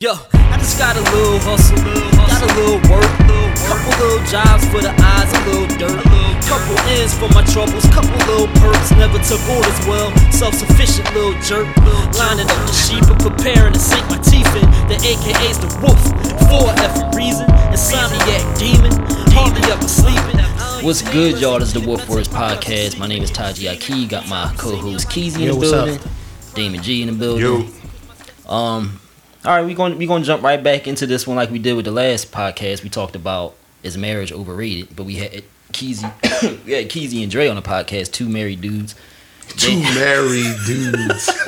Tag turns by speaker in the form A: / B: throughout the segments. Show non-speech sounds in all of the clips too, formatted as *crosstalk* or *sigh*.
A: Yo, I just got a little hustle, got a little work, couple little jobs for the eyes, a little dirt, couple ends for my troubles, couple little perks, never took orders well, self-sufficient little jerk, lining up the sheep and preparing to sink my teeth in, the AKA's the wolf, for a effing reason, insomniac demon, hardly ever sleeping. What's good, y'all? This is the WulfWords Podcast. My name is Taji Aqib. Got my co-host Keazy in
B: Yo,
A: the
B: what's up?
A: building. Damon G in the building.
C: Yo,
A: Um, all right, we're going we're going to jump right back into this one like we did with the last podcast. We talked about is marriage overrated, but we had Keazy, *coughs* we had Keazy and Dre on the podcast, two married dudes.
C: two married dudes. *laughs*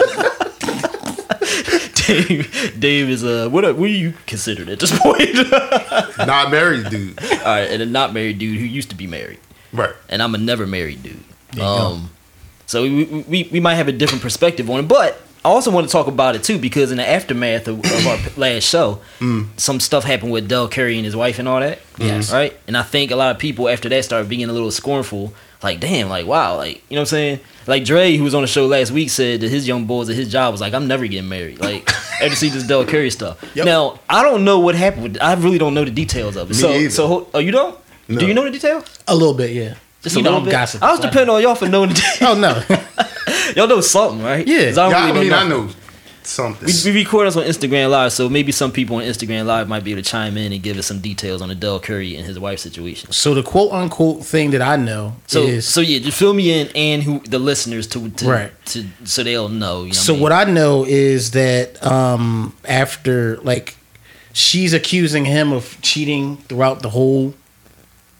A: Dave, Dave is uh, what what do you considered at this point? *laughs*
C: Not married dude.
A: all right, and a not married dude who used to be married,
C: Right.
A: and I'm a never married dude.
B: There you go.
A: Um, so we, we we might have a different perspective on it, but I also want to talk about it too because in the aftermath of, of our last show, some stuff happened with Dell Curry and his wife and all that.
B: Yes.
A: Right. And I think a lot of people after that started being a little scornful. Like, damn, like, wow, like, you know what I'm saying? Like Dre, who was on the show last week, said that his young boys at his job was like, I'm never getting married. Like, *laughs* ever see this Dell Curry stuff.
B: Yep.
A: Now, I don't know what happened. With, I really don't know the details of it.
C: Me
A: so,
C: either.
A: so, oh, you don't?
C: No.
A: Do you know the details?
B: A little bit, yeah.
A: Just
B: you
A: a
B: know,
A: little
B: I'm
A: bit.
B: gossiping.
A: I was depending on y'all for knowing the oh, details.
B: Oh no, *laughs*
A: Y'all know something, right?
B: Yeah.
A: 'Cause I, don't
C: Yeah, I
A: really
C: mean,
A: know
C: I know something.
A: We, we record us on Instagram Live, so maybe some people on Instagram Live might be able to chime in and give us some details on the Dell Curry and his wife situation.
B: so the quote unquote thing that I know
A: So,
B: is
A: so yeah, just fill me in and who the listeners to, to
B: Right.
A: to so they'll know. You know
B: so
A: what
B: what I know is that um after like she's accusing him of cheating throughout the whole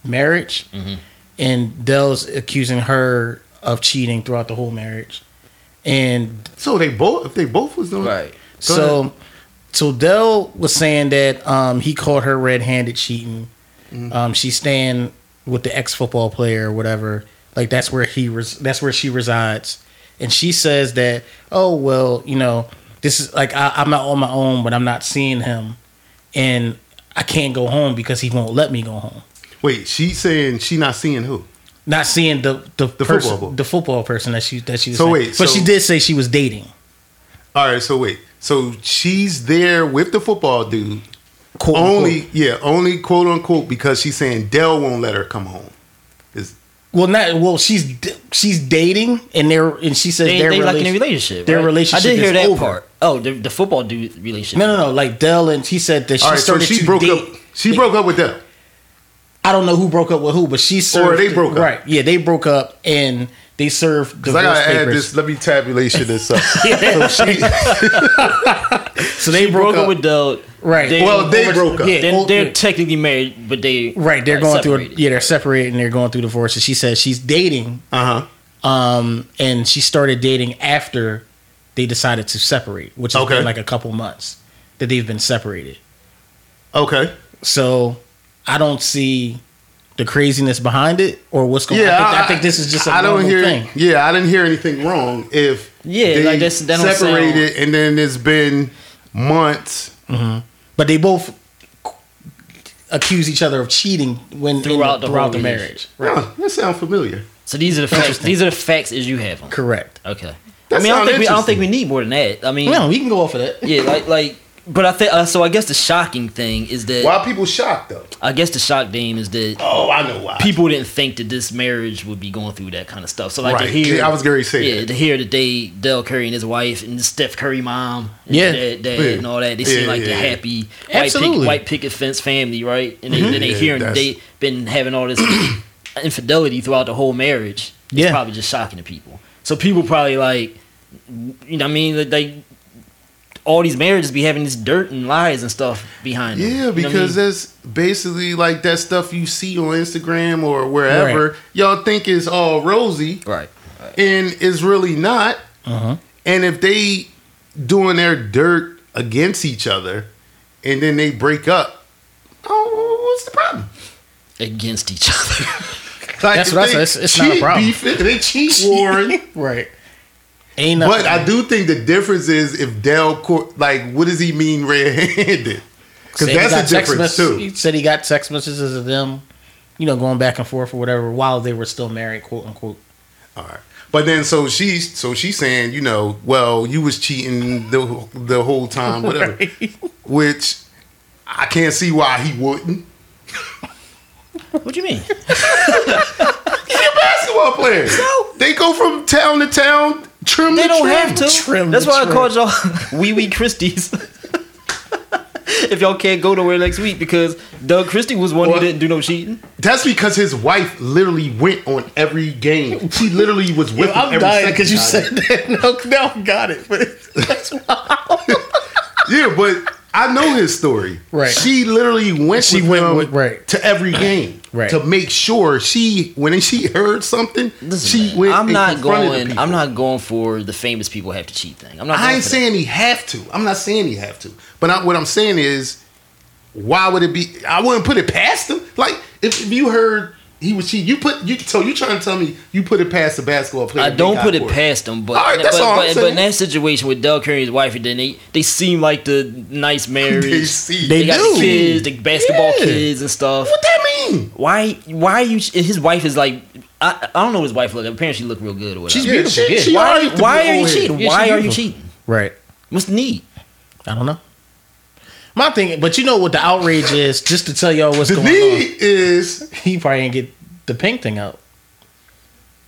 B: marriage,
A: Mm-hmm.
B: and Dell's accusing her of cheating throughout the whole marriage, and
C: so they both, if they both was doing,
A: right?
C: Go
B: so so Dell was saying that um, he caught her red-handed cheating. Um, she's staying with the ex-football player or whatever. Like that's where he res- that's where she resides, and she says that oh well you know this is like I, I'm not on my own, but I'm not seeing him, and I can't go home because he won't let me go home.
C: Wait, she's saying she not seeing who?
B: Not seeing the the,
C: The
B: person,
C: football boy.
B: the football person that she that she was
C: So
B: saying.
C: wait,
B: but
C: so-
B: she did say she was dating.
C: All right, so wait, so she's there with the football dude.
B: Quote,
C: only,
B: unquote.
C: yeah, only quote unquote because she's saying Dell won't let her come home. Is
B: Well, not well. She's she's dating, and they're and she says
A: They,
B: their
A: they like in a relationship.
B: their
A: right?
B: relationship
A: I did hear that
B: over.
A: part. Oh, the, the football dude relationship.
B: No, no, no. Like Dell and she said that she
C: all right, so
B: started
C: she
B: to
C: broke
B: date.
C: up. She broke up with Dell.
B: I don't know who broke up with who, but she served.
C: Or they broke up.
B: Right? Yeah, they broke up, and they served
C: Because I gotta add this. Let me tabulation this up. *laughs* so she, *laughs*
B: so they
A: She
B: broke, up.
A: with Dell.
B: Right.
A: They,
C: Well, they
B: Over-
C: broke up.
B: Yeah,
A: they're, they're technically married, but they
B: right. They're going through. A, yeah, they're separated, and they're going through divorce. And she says she's dating.
C: uh huh.
B: Um, and she started dating after they decided to separate, which has
C: Okay.
B: been like a couple months that they've been separated.
C: Okay.
B: So I don't see the craziness behind it or what's going.
C: Yeah,
B: I, think, I, think this is just a
C: I don't
B: normal
C: hear.
B: thing.
C: Yeah, I didn't hear anything wrong. If
A: Yeah,
C: they
A: like that's- that don't
C: separated, and then it's been months. Mm-hmm.
B: But they both accuse each other of cheating when
A: Throughout the
B: throughout the marriage.
C: Huh, that sounds familiar.
A: So these are the facts. These are the facts as you have them.
B: Correct.
A: Okay.
C: That
A: I mean, I don't think we. I don't think we need more than that. I mean,
B: No, we can go off of that.
A: yeah, like like. But I think uh, so. I guess the shocking thing is that
C: Why are people shocked though?
A: I guess the shock dame is that
C: Oh, I know why.
A: people didn't think that this marriage would be going through that kind of stuff. So like to hear,
C: Yeah, I was gonna say
A: yeah,
C: that.
A: to hear that they Dell Curry and his wife and the Steph Curry mom, and
B: Yeah.
A: dad, dad
C: Yeah.
A: and all that. They seem
C: Yeah,
A: like the
C: yeah, yeah.
A: happy white,
B: Absolutely.
A: pick, white picket fence family, right? And they, then they
C: Yeah,
A: hearing
C: that's-
A: they been having all this *clears throat* infidelity throughout the whole marriage. It's
B: Yeah.
A: probably just shocking to people. So people probably like, you know, what I mean, like, they all these marriages be having this dirt and lies and stuff behind them. You know
C: Yeah,
A: I
C: because
A: mean?
C: that's basically like that stuff you see on Instagram or wherever.
B: Right.
C: Y'all think is all rosy,
A: right.
C: and it's really not.
B: Uh-huh.
C: And if they doing their dirt against each other, and then they break up, oh, what's the problem?
A: Against each other. *laughs*
C: Like,
B: That's what I said. It's- it's not a problem.
C: they cheat warring. *laughs*
B: Right. Ain't nothing.
C: But I do think the difference is if Dell, Cor- like, what does he mean red-handed? Because that's a difference
B: mess-
C: too.
B: He said he got text messages of them, you know, going back and forth or whatever while they were still married, quote unquote.
C: All right. But then so she's so she's saying, you know, well, you was cheating the the whole time, *laughs* whatever. Which I can't see why he wouldn't.
A: What do you mean? *laughs*
C: He's a Basketball players. They go from town to town, trim
A: They
C: to
A: don't
C: trim.
A: have to.
B: Trim
A: That's
B: the
A: why I called y'all *laughs* Wee Wee Christies. *laughs* if y'all can't go nowhere next week because Doug Christie was one
C: What?
A: who didn't do no cheating.
C: That's because his wife literally went on every game. She literally was with him
B: I'm
C: every
B: dying
C: second
B: because you said that. *laughs* No, now I got it. But that's wild.
C: Yeah, but I know his story.
B: Right.
C: She literally went.
B: She
C: with
B: went
C: him
B: with- right.
C: to every *clears throat* game.
B: Right.
C: To make sure she, when she heard something,
A: Listen,
C: she
A: man,
C: went.
A: I'm
C: and
A: not going. I'm not going for the famous people have to cheat thing. I'm not.
C: I ain't
A: for
C: saying he have to. I'm not saying he have to. But I, what I'm saying is, why would it be? I wouldn't put it past him. Like if, if you heard he was cheating, you put you. So you trying to tell me you put it past the basketball player?
A: I don't put it past them, but
C: All right, that's
A: but,
C: all I'm
A: but, but in that situation with Doug Curry and his wife, and then they they seem like the nice marriage.
C: They see.
A: They,
B: They
A: got
B: do.
A: the kids, the basketball
B: Yeah.
A: kids and stuff.
C: What that mean?
A: Why? Why are you? His wife is like. I, I don't know. what His wife look. Apparently, she look real good or whatever.
B: She's beautiful.
C: she-
B: yeah.
C: she-
A: why?
C: alright to
A: Why
C: be
A: are you cheating?
B: Yeah,
A: why are you cheating?
B: right.
A: What's the need?
B: I don't know. My thing, but you know what the outrage is? Just to tell y'all what's
C: The
B: going
C: need is.
B: He probably didn't get the pink thing out.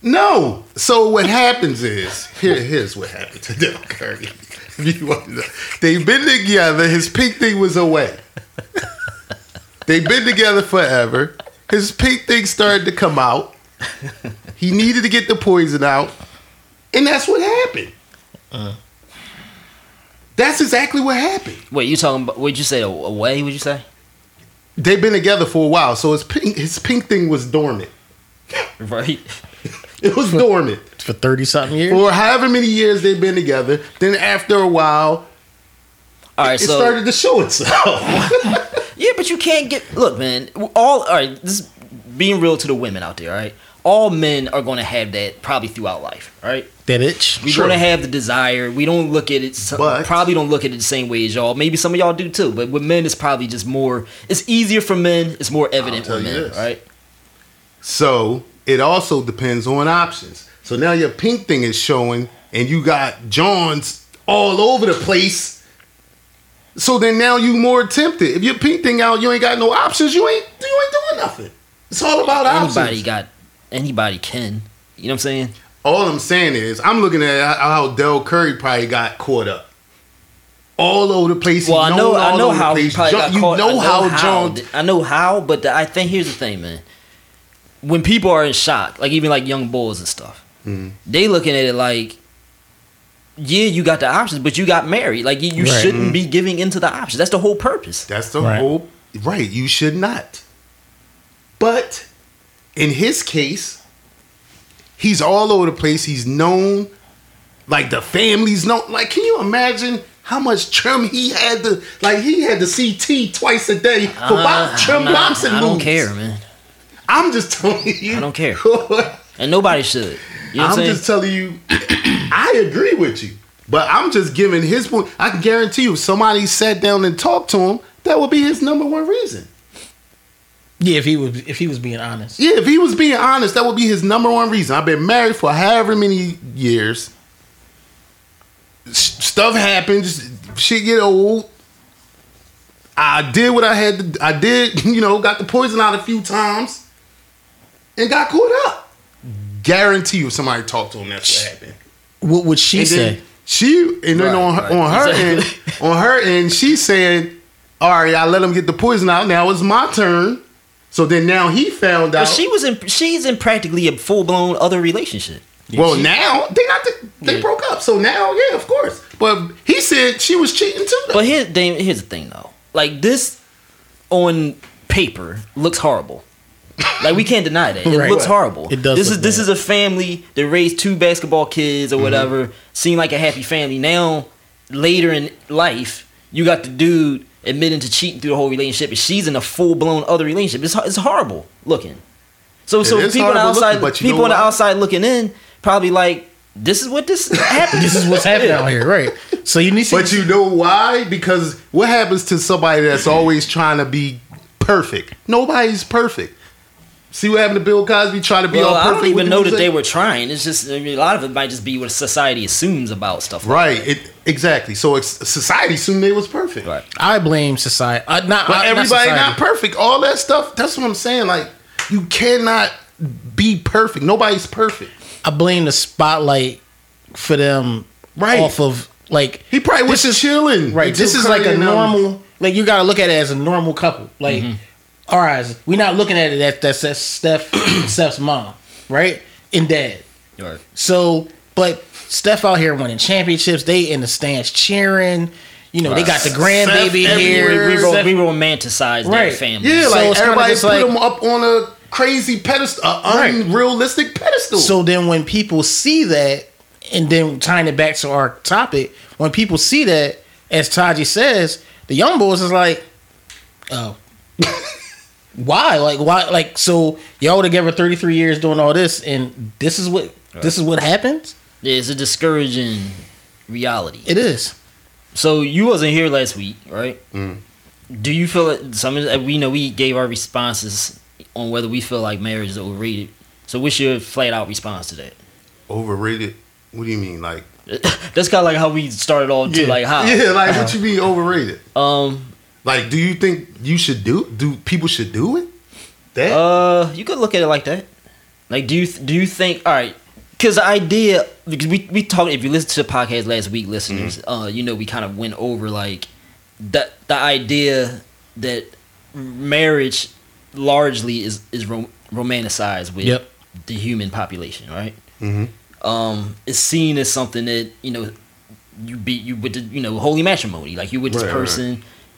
C: No. So what happens is here. Here's what happened to Dell Curry. If *laughs* you want to know. They've been together. His pink thing was away. They've been together forever. His pink thing started to come out. He needed to get the poison out, and that's what happened. Uh. That's exactly what happened.
A: Wait, you talking about? What'd you say? Away? What'd you say?
C: They've been together for a while, so his pink his pink thing was dormant. *laughs*
A: Right.
C: It was dormant.
B: For 30 something years?
C: or however many years they've been together. Then after a while,
A: All right.
C: it
A: So
C: started to show itself. *laughs*
A: Yeah, but you can't get. Look, man. All all right. This is being real to the women out there. All right. All men are going to have that probably throughout life. right?
B: That itch?
A: We're
C: Sure.
A: going to have the desire. We don't look at it.
C: But-
A: probably don't look at it the same way as y'all. Maybe some of y'all do too. But with men, it's probably just more. It's easier for men. It's more evident
C: you
A: men.
C: this.
A: Right.
C: so it also depends on options. So now your pink thing is showing, and you got Johns all over the place. So then now you more tempted. If your pink thing out, you ain't got no options. You ain't you ain't doing nothing. It's all about options.
A: Anybody got. Anybody can. You know what I'm saying?
C: All I'm saying is, I'm looking at how Dell Curry probably got caught up. All over the place.
A: Well, I know,
C: known
A: I know how he probably
C: John-
A: got
C: You
A: caught.
C: know,
A: I
C: how,
A: how
C: John.
A: I know how, but the, I think here's the thing, man. When people are in shock, like even like young bulls and stuff,
C: Mm-hmm.
A: they looking at it like, yeah, you got the options, but you got married. Like you, you
B: Right.
A: shouldn't be giving into the options. That's the whole purpose.
C: That's the
B: Right.
C: whole right. You should not. But in his case, he's all over the place. He's known, like the family's known. Like, can you imagine how much trim he had to? Like, he had to CT twice a day for
A: Uh,
C: box, trim
A: I'm not-
C: boxing
A: I don't
C: moves.
A: care, man.
C: I'm just telling you.
A: I don't care. *laughs* And nobody should. You know
C: I'm
A: I'm
C: just telling you, *clears throat* I agree with you. But I'm just giving his point. I can guarantee you, if somebody sat down and talked to him, that would be his number one reason.
B: Yeah, if he was if he was being honest.
C: Yeah, if he was being honest, that would be his number one reason. I've been married for however many years. Stuff happens. Shit get old. I did what I had to. I did, *laughs* you know, got the poison out a few times, and got caught up. Guarantee you, if somebody talked to him, that's what happened.
B: What would she
C: And
B: say?
C: she, and then
A: Right,
C: on her,
A: right.
C: on her end, on her end, she's saying, "All right, I let him get the poison out. Now it's my turn." So then now he found out.
A: But she was in. She's in practically a full blown other relationship.
C: Well, now they not the, they
A: Yeah.
C: broke up. So now, yeah, of course. But he said she was cheating too. Though.
A: But here, Dame, here's the thing though. Like this, on paper, looks horrible. Like we can't deny that. It *laughs*
B: Right.
A: looks horrible.
B: It does
A: This
B: look
A: is this is a family that raised two basketball kids
C: Mm-hmm.
A: or whatever. Seem like a happy family. Now, later in life, you got the dude admitting to cheating through the whole relationship, and she's in a full blown other relationship. It's it's horrible looking. So so people on the outside,
C: looking,
A: people on the outside looking in, probably like, this is what this *laughs* happened.
B: This is what's happening out here, right? So you need to
C: But you know why? Because what happens to somebody that's always trying to be perfect? Nobody's perfect. See what happened to Bill Cosby? Try to be
A: Well,
C: all
A: I
C: perfect.
A: don't even
C: with
A: know
C: the
A: that they were trying. It's just I mean, a lot of it might just be what society assumes about stuff. Like
C: right. It exactly. So it's, society assumed they was perfect.
A: Right.
B: I blame society. Uh, not,
C: But
B: uh,
C: everybody
B: not,
C: not, perfect. All that stuff. That's what I'm saying. Like you cannot be perfect. Nobody's perfect.
B: I blame the spotlight for them
C: Right.
B: off of like
C: He probably was
B: This is-
C: chilling.
B: right. This is like a normal. Like you got to look at it as a normal couple. Like,
C: Mm-hmm.
B: All right, we're not looking at it as that's, that's Steph, *clears throat* Steph's mom, right, and dad.
A: Right.
B: So, but Steph out here winning championships. They in the stands cheering. You know, they got the grandbaby
C: Steph
B: here.
A: We, ro-
B: Steph-
A: we romanticize
B: Right.
A: that family.
C: Yeah,
B: So
C: like
B: it's
C: everybody put
B: like-
C: him up on a crazy pedestal, a
B: Right.
C: unrealistic pedestal.
B: So then when people see that, and then tying it back to our topic, when people see that, as Taji says, the young boys is like, oh. *laughs* why? Like why like so y'all together 33 years doing all this and this is what this is what happens?
A: Yeah, it's a discouraging reality.
B: It is.
A: So you wasn't here last week, right?
C: Mm.
A: Do you feel that some of we know we gave our responses on whether we feel like marriage is overrated? So what's your flat out response to that?
C: overrated. What do you mean? Like *laughs*
A: That's kind of like how we started off to like how.
C: yeah, like what you mean overrated?
A: Um.
C: Like, do you think you should do? Do people should do it? That
A: Uh. You could look at it like that. Like, do you do you think? All right. Because the idea, because we we talked. If you listen to the podcast last week, listeners, uh, you know we kind of went over like the the idea that marriage largely is is rom- romanticized with
B: Yep.
A: the human population, right?
C: Mhm.
A: Um, it's seen as something that you know you be you with the you know holy matrimony, like you with this
C: Right, right.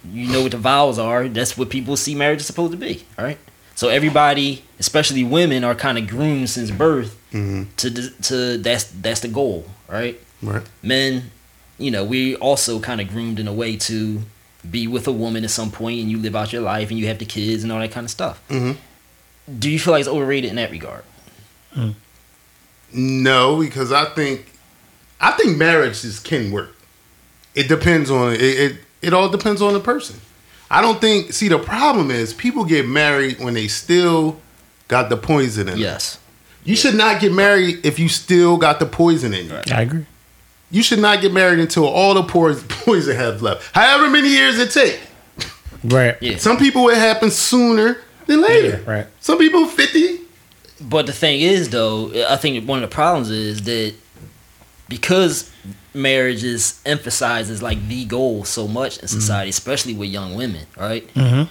A: Person, you know what the vows are. That's what people see marriage is supposed to be, all right? So everybody, especially women, are kind of groomed since birth
C: Mhm.
A: to to that's that's the goal, right?
C: right.
A: Men, you know, we also kind of groomed in a way to be with a woman at some point, and you live out your life, and you have the kids and all that kind of stuff.
C: Mhm.
A: Do you feel like it's overrated in that regard?
C: No, because I think I think marriage is can work. It depends on it. It, it all depends on the person. I don't think. See, the problem is people get married when they still got the poison in them.
A: Yes.
C: You should not get married if you still got the poison in you.
A: Right.
B: I agree.
C: You should not get married until all the *laughs* poison poison has left. However many years it take.
B: Right.
A: Yeah.
C: Some people it happens sooner than later.
B: Yeah, right.
C: Some people fifty.
A: But the thing is, though, I think one of the problems is that because marriage is emphasized like the goal so much in mm-hmm. society, especially with young women, right?
B: Mhm.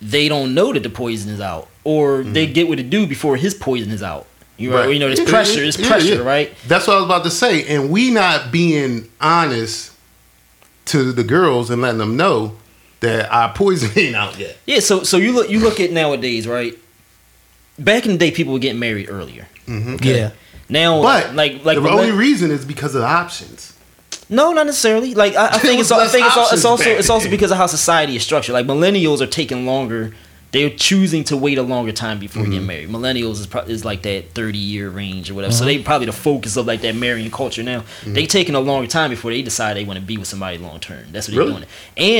A: They don't know that the poison is out, or mm-hmm. they get what to do before his poison is out. You right? You know, there's
C: Yeah,
A: pressure.
C: yeah,
A: There's
C: yeah,
A: pressure,
C: yeah.
A: right?
C: That's what I was about to say. And we not being honest to the girls and letting them know that our poison *laughs* ain't out yet.
A: Yeah. So, so you look, you look at nowadays, right? Back in the day, people were getting married earlier. Mm-hmm.
B: Yeah.
A: Now,
C: But
A: like, like
C: the
A: millen-
C: only reason is because of the options.
A: No, not necessarily. Like I, I *laughs* think it's, I think it's, al- it's also it's also because of how society is structured. Like millennials are taking longer. They're choosing to wait a longer time before
C: Mm-hmm.
A: getting married. Millennials is, pro- is like that thirty year range or whatever. So
C: Mm-hmm.
A: they probably the focus of like that marrying culture now. They taking a longer time before they decide they want to be with somebody long term. That's what
C: Really?
A: they're doing.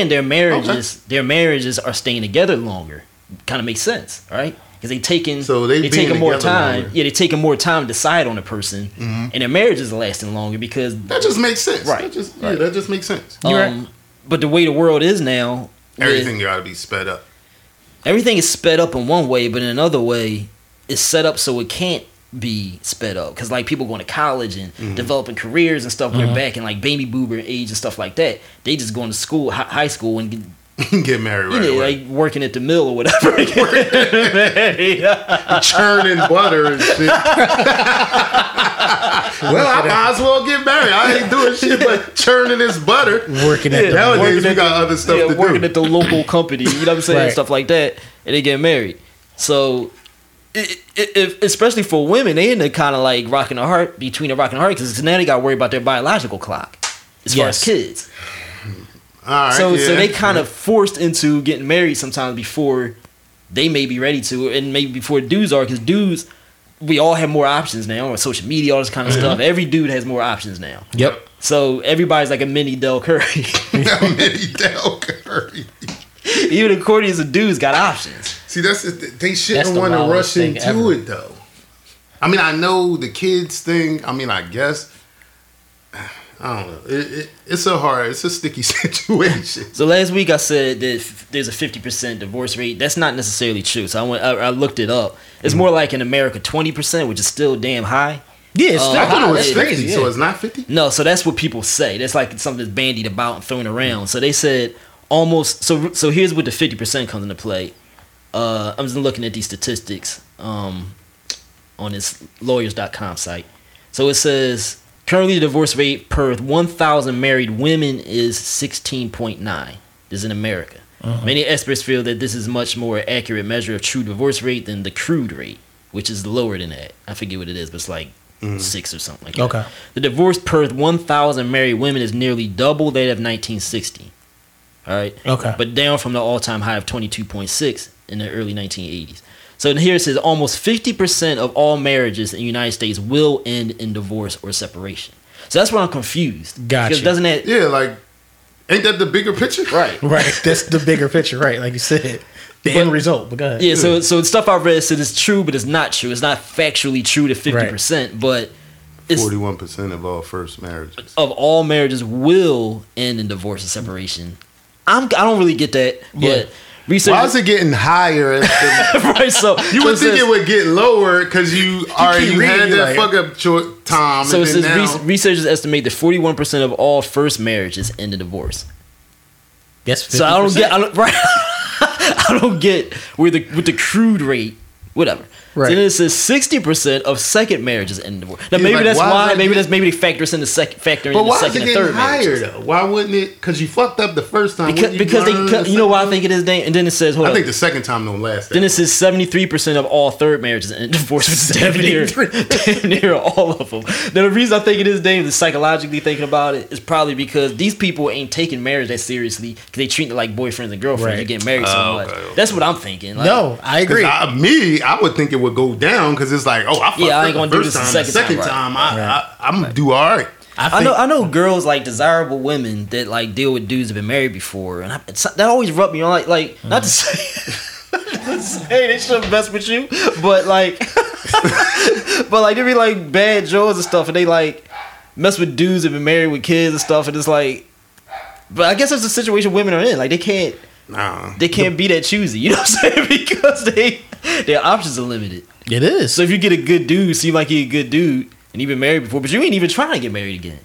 A: And their marriages, their marriages are staying together longer. Kind of makes sense, right? Because they taking
C: So they
A: they taking more time.
C: longer. Mm-hmm.
A: Yeah, they taking more time to decide on a person, and their marriages are lasting longer because
C: That just makes sense.
A: Right.
C: That just, yeah, that just makes sense.
B: You're
A: um, But the way the world is now,
C: Everything got to be sped up.
A: everything is sped up in one way, but in another way, it's set up so it can't be sped up. Because like people going to college and
C: Mm-hmm.
A: developing careers and stuff, when they're back in like baby boomer age and stuff like that. They just going to school, hi- high school, and get, *laughs*
C: Get married
A: you
C: right
A: know,
C: away.
A: like working at the mill or whatever. *laughs* *laughs*
C: Churning butter and shit. well, I might as well get married. I ain't doing shit but churning this butter.
B: Working at the
C: Nowadays,
A: working
C: we
A: at
C: got other stuff
A: yeah,
C: to
A: working
C: do.
A: at the local company, you know what I'm saying,
B: Right.
A: stuff like that, and they get married. So, it, it, if, especially for women, they end up kind of like rocking a heart between a rock and a hard because now they got to worry about their biological clock as far as kids.
C: All right,
A: so,
C: yeah.
A: so they kind of forced into getting married sometimes before they may be ready to, and maybe before dudes are, because dudes. We all have more options now on social media, all this kind of stuff. Every dude has more options now.
B: Yep.
A: So everybody's like a mini Dell Curry. *laughs* *laughs*
C: mini Dell Curry.
A: Even according to dudes got options.
C: See, that's the th- they shouldn't
B: That's the
C: want to rush into
B: ever.
C: it though. I mean, I know the kids thing. I mean, I guess I don't know. It, it, it's a hard, it's a sticky *laughs* situation.
A: So last week I said that f- there's a 50% divorce rate. That's not necessarily true. So I went, I, I looked it up. It's
C: Mm-hmm.
A: more like in America 20%, which is still damn high.
B: Yeah, it's
A: Uh,
B: still
C: I thought it was
B: crazy,
C: so it's not fifty.
A: No, so that's what people say. That's like something that's bandied about and thrown around. So they said almost. So so here's where the 50% comes into play. Uh, I'm just looking at these statistics um, on this lawyers.com site. So it says currently the divorce rate per 1,000 married women is 16.9. This is in America. Uh-huh. Many experts feel that this is much more accurate measure of true divorce rate than the crude rate, which is lower than that. I forget what it is, but it's like mm-hmm. six or something like that.
B: Okay.
A: The divorce per 1,000 married women is nearly double that of 1960. All right.
B: Okay.
A: But down from the all-time high of 22.6 in the early 1980s. So here it says almost 50% of all marriages in the United States will end in divorce or separation. So that's why I'm confused.
B: Gotcha.
A: Because doesn't that
C: Yeah, like, ain't that the bigger picture?
A: right? *laughs*
B: Right. That's the bigger picture, right? Like you said. The end result. But go ahead.
A: Yeah, so so stuff I read said it's true, but it's not true. It's not factually true to fifty percent, but
C: Forty-one percent of all first marriages.
A: of all marriages will end in divorce or separation. I'm I don't really get that, but
B: Yeah.
A: Research
C: Why is it getting higher? *laughs* *laughs*
A: right. So
C: you
A: so
C: would think
A: says-
C: it would get lower because you already
B: keep
C: you had
B: reading,
C: that
B: like-
C: fuck up short time.
A: So it says
C: now,
A: res- researchers estimate that 41 percent of all first marriages end in divorce.
B: Yes.
A: So I don't get I don't, *laughs* right. I don't get where the with the crude rate, whatever.
B: Right.
A: So then it says 60 percent of second marriages end in divorce. Now maybe
C: like,
A: that's
C: why
A: why. Maybe that's maybe they factor us in the second factor in the second and third
C: higher
A: marriages.
C: though? Why wouldn't it? Because you fucked up the first time.
A: Because,
C: you
A: because they,
C: the
A: you know why I think it is. And then it says?
C: I
A: up.
C: think the second time don't last.
A: Then it says seventy three percent of all third marriages end in divorce, which is *laughs* damn near, damn near all of them. Now the reason I think it is, Dave, is psychologically thinking about it, is probably because these people ain't taking marriage that seriously because they treat it like boyfriends and girlfriends.
B: Right.
A: You get married so
C: Oh,
A: much.
C: okay, okay.
A: That's what I'm thinking. Like,
B: No, I agree.
C: I, me, I would think it would go down because it's like, oh, I fucked
A: Yeah, I
C: up
A: ain't gonna do
C: first
A: this
C: time.
A: second
C: the second
A: time,
C: time, I,
B: Right.
C: I, I'm gonna do all right.
B: I,
A: I know, I know girls like desirable women that like deal with dudes that been married before, and I, that always rubbed me on. Like, like not to say, not to say they shouldn't mess with you, but like, *laughs* but like they be like bad Joes and stuff, and they like mess with dudes that been married with kids and stuff, and it's like, but I guess that's the situation women are in. Like they can't,
C: Nah,
A: they can't be that choosy. You know what I'm saying? *laughs* Because they *laughs* their options are limited.
B: it is.
A: So if you get a good dude, seem like he a good dude, and you've been married before, but you ain't even trying to get married again.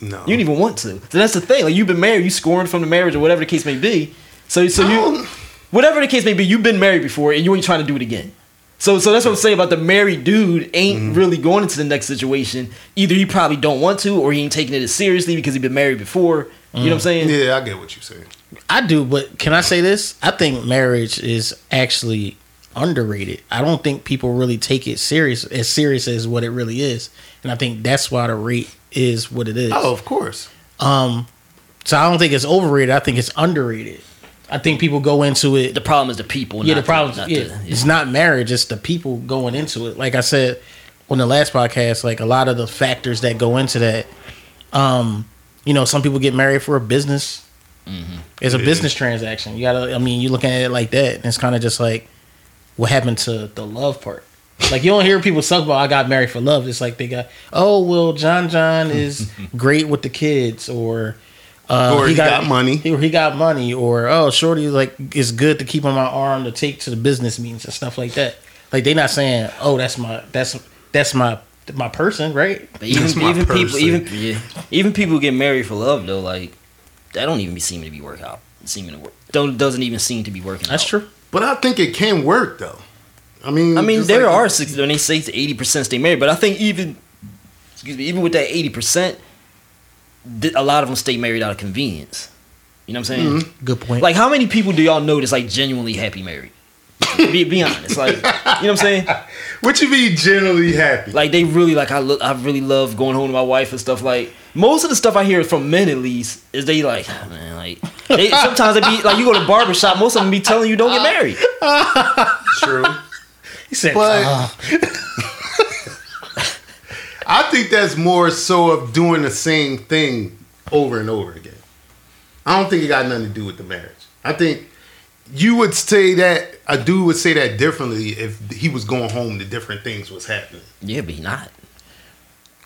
C: no.
A: You don't even want to. So that's the thing. Like you've been married, you scorned from the marriage or whatever the case may be. So so you
C: don't-
A: whatever the case may be, you've been married before and you ain't trying to do it again. So so that's what I'm saying about the married dude ain't
C: Mm-hmm.
A: really going into the next situation. Either he probably don't want to or he ain't taking it as seriously because he been married before. You know what I'm saying?
C: yeah, I get what you're saying.
B: I do, but can I say this? I think marriage is actually underrated. I don't think people really take it serious as serious as what it really is, and I think that's why the rate is what it is.
C: Oh, of course.
B: Um, so I don't think it's overrated. I think it's underrated. I think people go into it.
A: The problem is the people.
B: yeah,
A: not
B: the problem.
A: not
B: yeah,
A: the-
B: it's not marriage. It's the people going into it. Like I said on the last podcast, like a lot of the factors that go into that. Um, you know, some people get married for a business. It's a
C: Yeah.
B: business transaction. You gotta. I mean, you looking at it like that, and it's kind of just like what happened to the love part. Like you don't hear people talk about I got married for love. It's like they got oh well, John John is *laughs* great with the kids, or uh,
C: Or he got money.
B: or he got money, or oh, Shorty like is good to keep on my arm to take to the business meetings and stuff like that. Like they not saying oh that's my that's that's my my person, right?
A: But even
C: That's my
A: even people even yeah, even people who get married for love though, like that don't even seem to be work out. Seeming to work don't doesn't even seem to be working.
B: That's
A: out.
B: true.
C: But I think it can work though. I mean,
A: I mean, there
C: like-
A: are six. When they say it's eighty percent stay married, but I think even excuse me, even with that eighty percent, a lot of them stay married out of convenience. You know what I'm saying?
C: Mm-hmm.
B: Good point.
A: Like, how many people do y'all know that's like genuinely happy married? be, be honest, like you know what I'm saying? *laughs*
C: What you mean generally happy?
A: Like they really like I look. I really love going home to my wife and stuff. Like most of the stuff I hear from men, at least, is they like "Ah, man. Like they *laughs* sometimes they be like you go to barber shop. Most of them be telling you don't get married. *laughs*
C: True.
B: he said,
C: But-
B: "Uh, *laughs*
C: I think that's more so of doing the same thing over and over again. I don't think it got nothing to do with the marriage. I think you would say that a dude would say that differently if he was going home to different things was happening.
A: Yeah, but he not.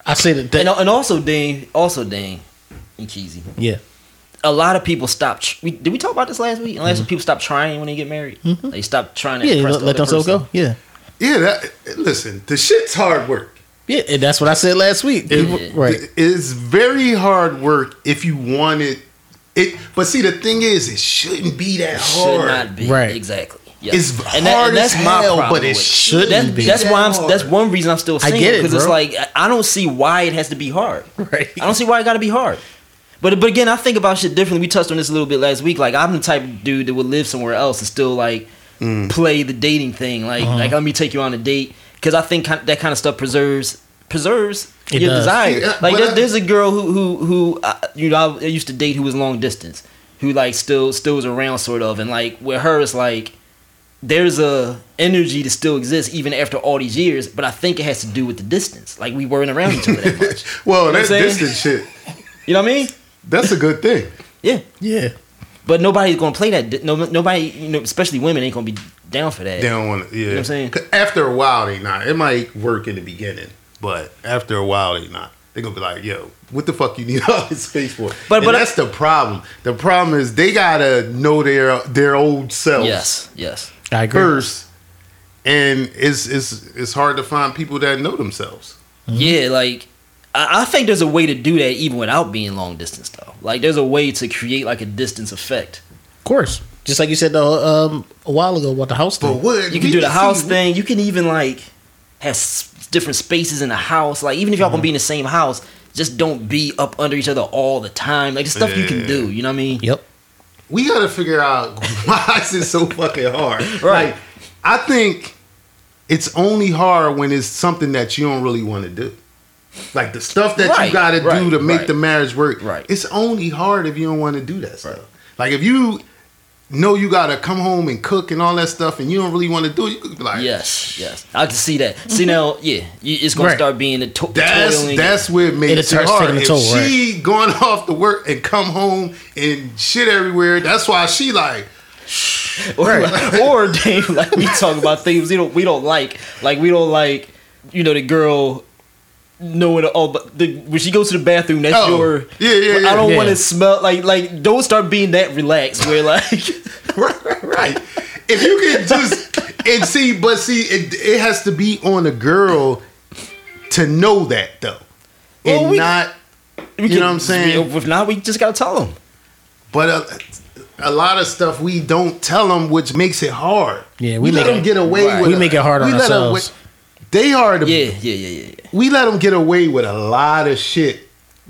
B: I say that. that
A: And, and also, Dane, also Dane, and Cheesy.
B: yeah.
A: A lot of people stop. We, did we talk about this last week? Unless mm-hmm. people stop trying when they get married, mm-hmm. they stop trying to
B: Yeah. Let,
A: the
B: let
A: other
B: themselves go. Yeah.
C: Yeah, that, listen, the shit's hard work.
B: Yeah. And that's what I said last week. People-
A: Yeah.
B: Right.
C: It's very hard work if you want it. It, but see, the thing is, it shouldn't be that
A: Should
C: hard.
A: not be
B: Right.
A: exactly. Yes.
C: It's hard as hell, but it shouldn't
A: That's-
C: be
A: That's why I'm. That's one reason I'm still
B: I
A: single
B: get it,
A: because it's like I don't see why it has to be hard.
B: Right.
A: I don't see why it got to be hard. But but again, I think about shit differently. We touched on this a little bit last week. Like I'm the type of dude that would live somewhere else and still like
C: Mm.
A: play the dating thing. Like
B: Uh-huh.
A: like let me take you on a date because I think that kind of stuff preserves preserves
B: It
A: your
B: does.
A: desire.
C: Yeah,
A: like
C: but
A: there's,
C: I-
A: there's a girl who who who uh, you know I used to date who was long distance who like still still was around sort of and like with her it's like there's a energy that still exists even after all these years, but I think it has to do with the distance. Like we weren't around each other that much. *laughs*
C: well,
A: You know
C: that
A: what I'm saying?
C: distance shit,
A: You know what I mean?
C: that's a good thing. *laughs*
A: Yeah.
B: Yeah.
A: But nobody's gonna play that. No, nobody, you know, especially women, ain't gonna be down for that.
C: They don't want to, yeah.
A: You know what I'm saying?
C: After a while, they not. It might work in the beginning, but after a while, they not. They gonna be like, "Yo, what the fuck you need *laughs* all this space for?"
A: But-
C: And
A: but I-
C: that's the problem. The problem is they gotta know their their old selves
A: Yes, yes.
B: I agree.
C: first, and it's it's it's hard to find people that know themselves.
A: Yeah, like I, I think there's a way to do that even without being long distance though. Like there's a way to create like a distance effect.
B: Of course. Just like you said uh, um, a while ago about the house
C: But
B: thing.
C: what
A: You can do the
C: see,
A: house thing. You can even like have s- different spaces in the house. Like even if y'all gonna be in the same house, just don't be up under each other all the time. Like the stuff you can do. You know what I mean?
B: Yep.
C: We gotta figure out *laughs* why is it so fucking hard.
A: Right.
C: Like, I think it's only hard when it's something that you don't really want to do. Like the stuff that
A: Right,
C: you gotta
A: right,
C: do to make
A: right.
C: the marriage work.
A: Right.
C: It's only hard if you don't want to do that stuff. Like if you know you gotta come home and cook and all that stuff and you don't really want to do it, you could be like,
A: Yes, yes. I can see that. See mm-hmm. now, yeah, you, it's gonna
B: Right.
A: start being a to-
C: That's
A: toiling.
C: that's what
B: It
C: makes it
B: starts
C: hard.
B: taking a
C: If
B: toll,
C: she going *laughs* off to work and come home and shit everywhere, that's why she like *laughs*
A: or, *laughs* or Dave, like we talk about things we don't we don't like. Like we don't like, you know, the girl knowing all but the, when she goes to the bathroom, that's
C: Oh,
A: your.
C: yeah, yeah, yeah.
A: I don't want to smell like like. Don't start being that relaxed. Where like, *laughs*
C: right. If you can just and see, but see, it it has to be on a girl to know that though, and
A: Well, we-
C: not.
A: we
C: You
A: can-
C: know what I'm saying?
A: If not, we just gotta tell them.
C: But a, a lot of stuff we don't tell them, which makes it hard.
B: Yeah,
C: we,
B: we
C: let
B: make
C: them get away
A: right.
C: with.
B: We
C: a-
B: make it hard on
C: let 'em
B: ourselves.
C: Wi- they are the.
A: Yeah, yeah, yeah, yeah. yeah.
C: We let them get away with a lot of shit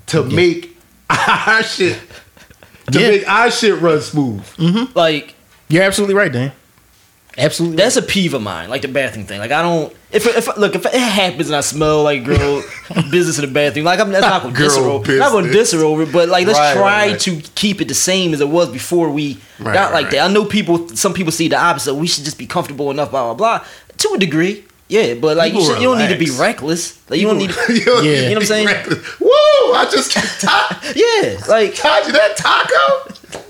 C: to make *laughs* our shit to
B: Yeah.
C: make our shit run smooth. Mm-hmm.
A: Like
B: You're absolutely right, Dan. Absolutely.
A: that's a peeve of mine. Like the bathroom thing. Like I don't. If if look if it happens and I smell like girl *laughs* business in the bathroom, like I'm that's not gonna
C: Girl
A: diss her over. Not gonna
C: business.
A: diss over, it, but like let's
C: Right,
A: try
C: right, right.
A: to keep it the same as it was before we
C: Right,
A: got
C: right,
A: like that. I know people. Some people see the opposite. We should just be comfortable enough. Blah blah blah. To a degree, yeah. But like you, should, you don't need to be reckless. Like you don't need. To, *laughs*
C: you know,
B: Yeah.
A: You know what I'm saying?
C: Woo! I just tied *laughs*
A: yeah, like
C: you that taco.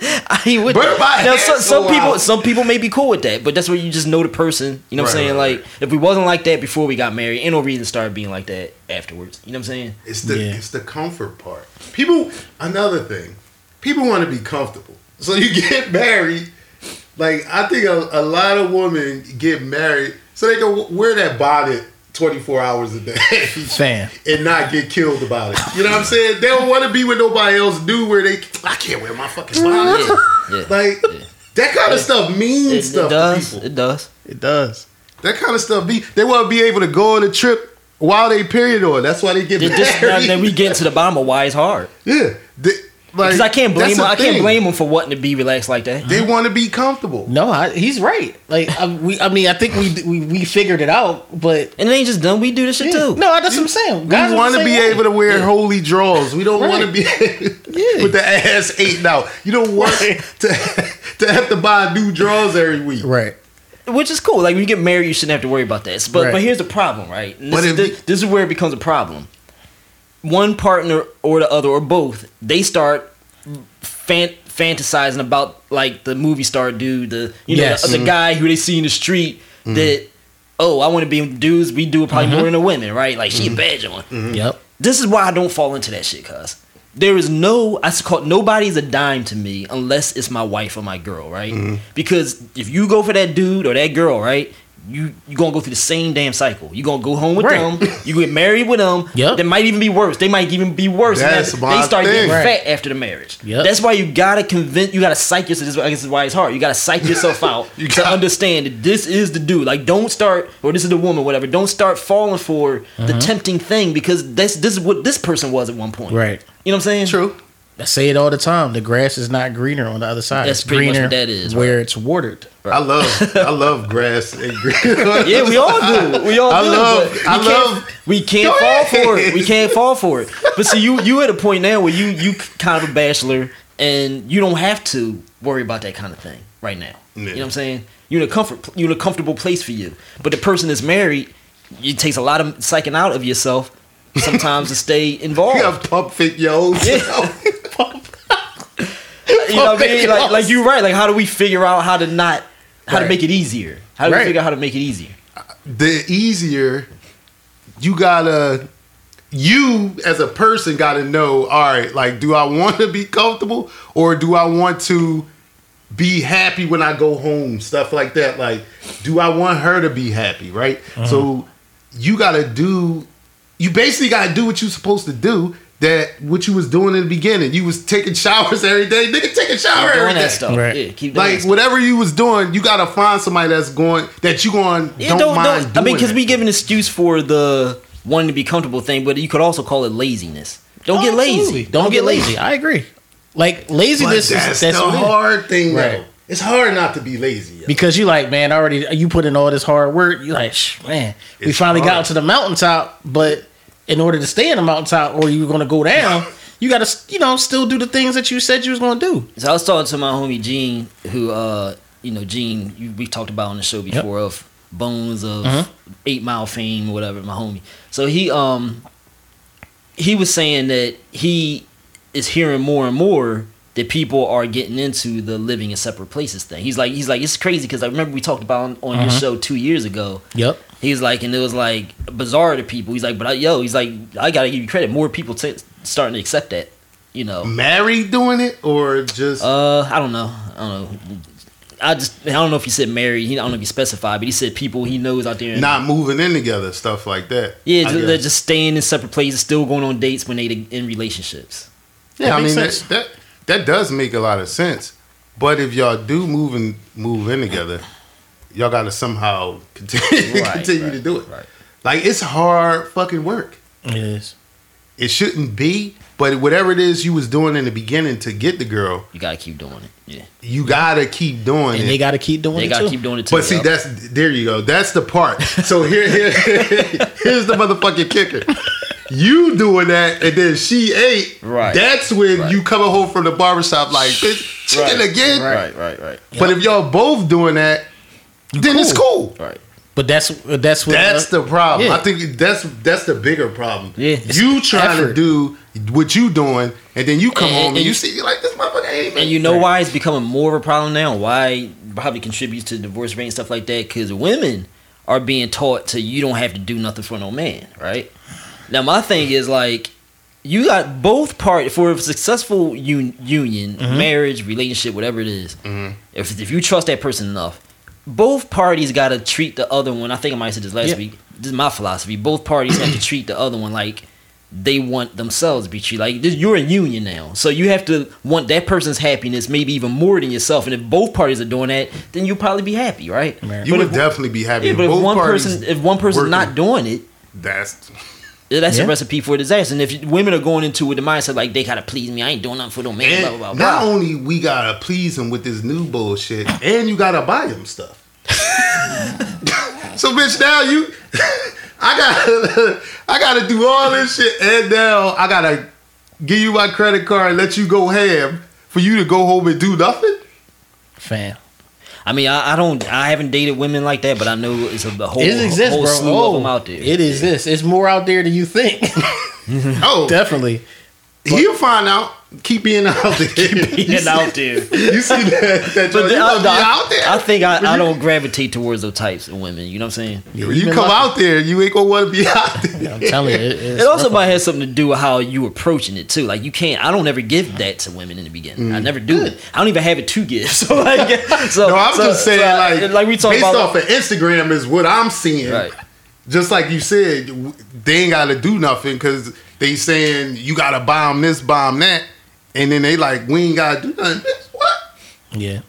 C: *laughs*
A: I ain't with
C: Burn my
A: that. Now, some,
C: so
A: some people,
C: out.
A: some people may be cool with that, but that's where you just know the person. You know what I'm saying?
C: right,
A: like, if we wasn't like that before we got married, ain't no reason to start being like that afterwards. You know what I'm saying?
C: It's the
B: Yeah.
C: it's the comfort part. People another thing. People want to be comfortable. So you get married. Like I think a, a lot of women get married so they can wear that bonnet 24 hours a day *laughs*
B: Fan.
C: and not get killed about it. You know what I'm saying? They don't want to be with nobody else do where they I can't wear my fucking bonnet.
A: Yeah, *laughs* yeah.
C: Like that kind of stuff means
A: It,
C: stuff
A: it does.
C: to people.
A: It does.
B: It does.
C: That kind of stuff be they want to be able to go on a trip while they period on. That's why they get
A: It just, now,
C: married.
A: then we get into the bottom of why it's hard. *laughs*
C: yeah. They- like,
A: Because I can't blame
C: that's
A: them.
C: the
A: I can't
C: thing.
A: blame them for wanting to be relaxed like that.
C: They want to be comfortable.
B: No, I, he's right. Like I, we, I mean, I think we, we we figured it out, but
A: And it ain't just done. We do this shit
B: yeah.
A: too.
B: no, that's what I'm saying.
C: We
B: Guys are
C: want to be
B: way.
C: able to wear holy draws. We don't want to
B: Right.
C: be *laughs*
B: Yeah.
C: with the ass eaten out. You don't want
B: Right. *laughs*
C: to to have to buy new draws every week.
B: Right.
A: Which is cool. Like when you get married, you shouldn't have to worry about that. But
B: Right.
A: but here's the problem, right? And
C: But
A: This,
C: if
A: is,
C: you-
A: this is where it becomes a problem. One partner or the other or both, they start fan, fantasizing about like the movie star dude, the you know
B: Yes.
A: the, the mm-hmm. guy who they see in the street mm-hmm. that oh I want to be with dudes. We do it probably more mm-hmm. than the women, right? Like she a bad one.
B: Yep.
A: This is why I don't fall into that shit, cuz. There is no, I call nobody's a dime to me unless it's my wife or my girl, right?
B: Mm-hmm.
A: Because if you go for that dude or that girl, right, you you gonna go through the same damn cycle. You gonna go home with
B: Right.
A: them. You get married with them.
B: Yep.
A: They might even be worse. They might even be worse.
C: That's
A: then
C: my
A: they start getting
C: thing.
B: Right.
A: fat after the marriage.
B: Yep.
A: That's why you gotta convince. You gotta psych yourself. This is- I guess this is why it's hard. You gotta psych *laughs* yourself out
C: You
A: to
C: got-
A: understand that this is the dude. Like, don't start or this is the woman, whatever. Don't start falling for
B: Uh-huh.
A: the tempting thing because this this is what this person was at one point.
B: Right.
A: You know what I'm saying?
C: True.
B: I say it all the time. The grass is not greener on the other side.
A: That's
B: it's
A: pretty much
B: greener
A: what that is,
B: where
A: right.
B: it's watered.
C: I love I love grass and green. *laughs*
A: Yeah, we all do. We all
C: I
A: do.
C: love-
A: we
C: I
A: can't-
C: love-
A: We can't
C: Go
A: fall
C: ahead.
A: for it. We can't fall for it. But see, you you at a point now where you you kind of a bachelor and you don't have to worry about that kind of thing right now. You know what I'm saying? You're in a comfort. You're in a comfortable place for you. But the person that's married, it takes a lot of psyching out of yourself sometimes to stay involved. *laughs*
C: You have pump fit yo.
A: Yeah. *laughs* You know what I mean? Like, like you're right. Like, how do we figure out how to not, how to make it easier? How do
B: Right.
A: we figure out how to make it easier?
C: the easier you gotta you as a person gotta know all right like do i want to be comfortable or do i want to be happy when i go home stuff like that like do i want her to be happy right uh-huh. so you gotta do you basically gotta do what you're supposed to do that what you was doing in the beginning you was taking showers every day nigga take a shower
A: Keep
C: every
A: doing
C: day
A: that stuff.
B: Right.
A: Yeah, keep doing that
C: like
A: stuff.
C: whatever you was doing you gotta find somebody that's going that you going
A: Yeah,
C: don't,
A: don't,
C: mind
A: don't- I mean, because we give an excuse for the wanting to be comfortable thing, but you could also call it laziness. Don't oh, get
B: Oh, Absolutely.
A: lazy.
B: Don't, get lazy. I agree. Like
C: But
B: laziness
C: that's,
B: is that's
C: the
B: what it is.
C: hard thing, though.
B: Right.
C: It's hard not to be lazy. yo.
B: because you like man already you put in all this hard work you like Shh, man we finally
C: hard.
B: got to the mountaintop but in order to stay in the mountaintop or you're going to go down you got to you know still do the things that you said you was going to do
A: So I was talking to my homie Gene, who, uh, you know, Gene, you, we talked about on the show before of Bones of
B: Mhm.
A: Eight Mile fame or whatever, my homie. So he, um, he was saying that he is hearing more and more that people are getting into the living in separate places thing. He's like, he's like, it's crazy because I remember we talked about on, on your
B: Mhm.
A: show two years ago.
B: yep
A: He's like, and it was like bizarre to people. He's like, but I, yo, he's like, I gotta give you credit. More people t- starting to accept that, you know.
C: Married doing it or just
A: Uh, I don't know. I don't know. I just I don't know if he said married. He I don't know if he specified, but he said people he knows out there.
C: not moving in together, stuff like that.
A: yeah,
C: I
A: they're just staying in separate places, still going on dates when they in relationships.
C: yeah. I mean that, that that does make a lot of sense. But if y'all do move and move in together, y'all got to somehow continue, *laughs*
A: Right,
C: continue
A: right,
C: to do it.
A: right.
C: Like it's hard fucking work.
B: it is
C: It shouldn't be, but whatever it is you was doing in the beginning to get the girl,
A: You gotta keep doing it. Yeah,
C: you gotta keep doing
B: and
C: it.
B: they got to keep doing
A: they
B: it
A: gotta
B: too.
A: keep doing it too.
C: But see,
A: yup.
C: that's there you go. That's the part. So here, here *laughs* here's the motherfucking kicker. You doing that, and then she ate.
A: Right.
C: That's when
A: Right.
C: you coming home from the barbershop like, bitch, chicken
A: Right.
C: again.
A: right, right, right,
C: But if y'all both doing that, then it's cool.
A: right.
B: but that's that's what
C: That's uh, the problem.
B: Yeah.
C: I think that's that's the bigger problem.
A: Yeah.
C: You trying
B: effort.
C: to do what you doing, and then you come
A: And-
C: home and,
A: and
C: you
A: you-
C: see you like this motherfucker ain't.
A: And you know why it's becoming more of a problem now? Why probably contributes to divorce rate and stuff like that? Because women are being taught to you don't have to do nothing for no man, right? Now my thing is like you got both part for a successful un- union, mm-hmm. marriage, relationship, whatever it is, mm-hmm. If if you trust that person enough, both parties got to treat the other one. I think I might have said this last
B: Yeah.
A: week. This is my philosophy. Both parties have to treat the other one like they want themselves to be treated. Like this, you're in union now, so you have to want that person's happiness, maybe even more than yourself. And if both parties are doing that, then you'll probably be happy, right?
B: Right.
C: you
A: But
C: would
A: if-
C: definitely be happy.
A: Yeah, but if one person, if one person's not doing it,
C: that's
A: that's
B: Yeah.
A: a recipe for disaster. And if women are going into it with the mindset like they gotta please me, I ain't doing nothing for no man,
C: And
A: blah blah blah.
C: not only we gotta please them with this new bullshit, and you gotta buy them stuff. So bitch, now you, I gotta, I gotta do all this shit, and now I gotta give you my credit card and let you go ham for you to go home and do nothing.
B: fan.
A: I mean, I, I don't, I haven't dated women like that, but I know it's a, a whole,
B: It exists,
A: whole
B: bro.
A: slew
B: Oh,
A: of them out there.
B: It is this. It's more out there than you think. *laughs*
C: Oh,
B: Definitely.
C: he'll find out. Keep being out there. *laughs*
A: Keep being out there. *laughs*
C: You see that? that
A: But
C: you uh,
A: then,
C: wanna
A: I,
C: be
A: I-
C: out there.
A: I think I, I don't gravitate towards those types of women. You know what I'm saying?
C: when you come out there, you ain't gonna want to be out there.
B: I'm telling you, it, *laughs* it's
A: It also might have something to do with how you approaching it too. Like you can't. I don't ever give that to women in the beginning. I mm. never do it. I don't even have it to give. So like, so
C: No, I'm
A: so-
C: just saying,
A: so,
C: like,
A: like we talk
C: based
A: about.
C: off of Instagram is what I'm seeing.
A: Right.
C: Just like you said, they ain't got to do nothing because they saying you got to bomb this, bomb that, and then they like we ain't got to do nothing. Bitch, What?
B: yeah.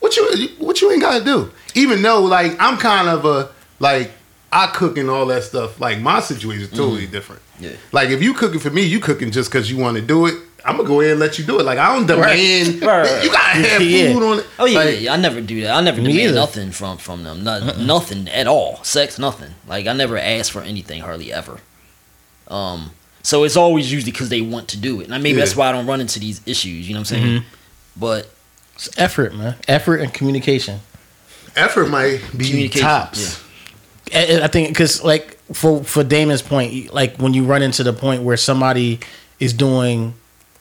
C: What you what you ain't got to do? Even though like I'm kind of a like I cook and all that stuff. Like my situation is totally different.
A: Yeah.
C: Like if you cooking for me, you cooking just because you want to do it. I'm gonna go ahead and let you do it. Like I don't demand.
A: Right, *laughs* right.
C: You gotta have
B: Yeah.
C: food on it.
A: Oh yeah,
C: Like,
A: yeah, yeah, I never do that. I never demand
B: either.
A: nothing from from them. Not, Nothing at all. Sex, nothing. Like I never ask for anything hardly ever. Um, so it's always usually because they want to do it, and I maybe that's why I don't run into these issues. You know what I'm saying? Mm-hmm. But
B: It's effort, man. Effort and communication.
C: Effort might be
A: Communication,
C: tops.
B: I I think because like for for Damon's point, like when you run into the point where somebody is doing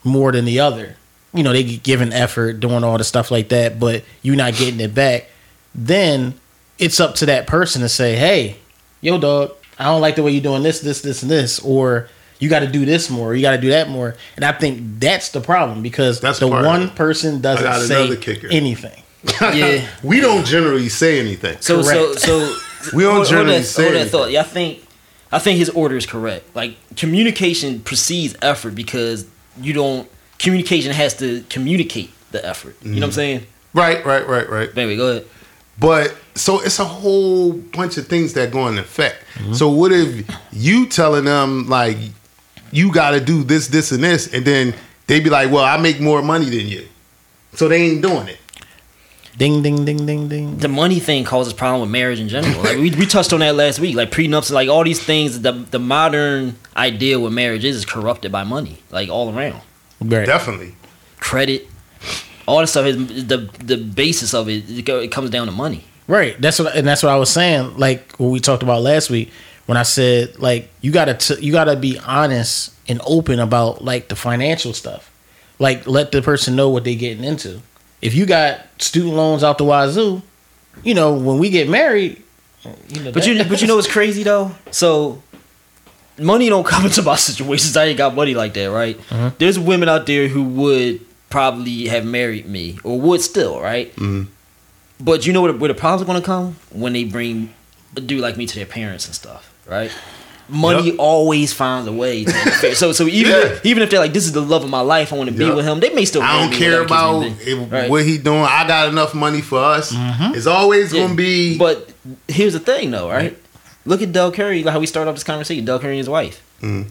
B: more than the other, you know, they get given effort, doing all the stuff like that, but you're not getting it back. Then it's up to that person to say, "Hey, yo, dog, I don't like the way you're doing this, this, this, and this," or you got to do this more, you got to do that more. And I think that's the problem because
C: That's
B: the one person doesn't say anything. *laughs*
A: yeah.
C: we don't generally say anything.
A: So so
B: Correct.
A: so *laughs*
C: We don't
A: hold- hold
C: generally
A: that-
C: say
A: hold that
C: anything.
A: thought. Yeah, I think I think his order is correct. Like communication precedes effort because you don't communication has to communicate the effort. You know what I'm mm-hmm. saying?
C: Right, right, right, right.
A: Baby, go ahead.
C: But so it's a whole bunch of things that go into effect. Mm-hmm. So what if you telling them like you got to do this, this, and this, and then they be like, "Well, I make more money than you," so they ain't doing it.
B: Ding, ding, ding, ding, ding.
A: the money thing causes problem with marriage in general. Like we, we touched on that last week. Like prenups, like all these things. The the modern idea with marriage is is corrupted by money, like all around.
B: Right.
C: Definitely.
A: Credit, all this stuff is the the basis of it. It, it comes down to money.
B: Right. That's what, and that's what I was saying. Like what we talked about last week when I said like you gotta t- you gotta be honest and open about like the financial stuff. Like let the person know what they're getting into. If you got student loans out the wazoo, you know when we get married, you know.
A: But
B: that-
A: you but you know what's crazy though? So money don't *laughs* come into my situations. I ain't got money like that, right?
C: Uh-huh.
A: There's women out there who would probably have married me or would still, right?
C: Mhm.
A: But you know where the, where the problems are gonna come when they bring a dude like me to their parents and stuff, right? Money
C: Yep.
A: always finds a way. To so so even
C: Yeah.
A: if, even if they're like, this is the love of my life, I want to be with him. They may still.
C: I don't care about
A: the case may be,
C: if,
A: right?
C: what he doing. I got enough money for us. It's always
A: Yeah,
C: gonna be.
A: But here's the thing, though, right? Look at Dell Curry, like how we started off this conversation. Dell Curry and his wife.
C: Mhm.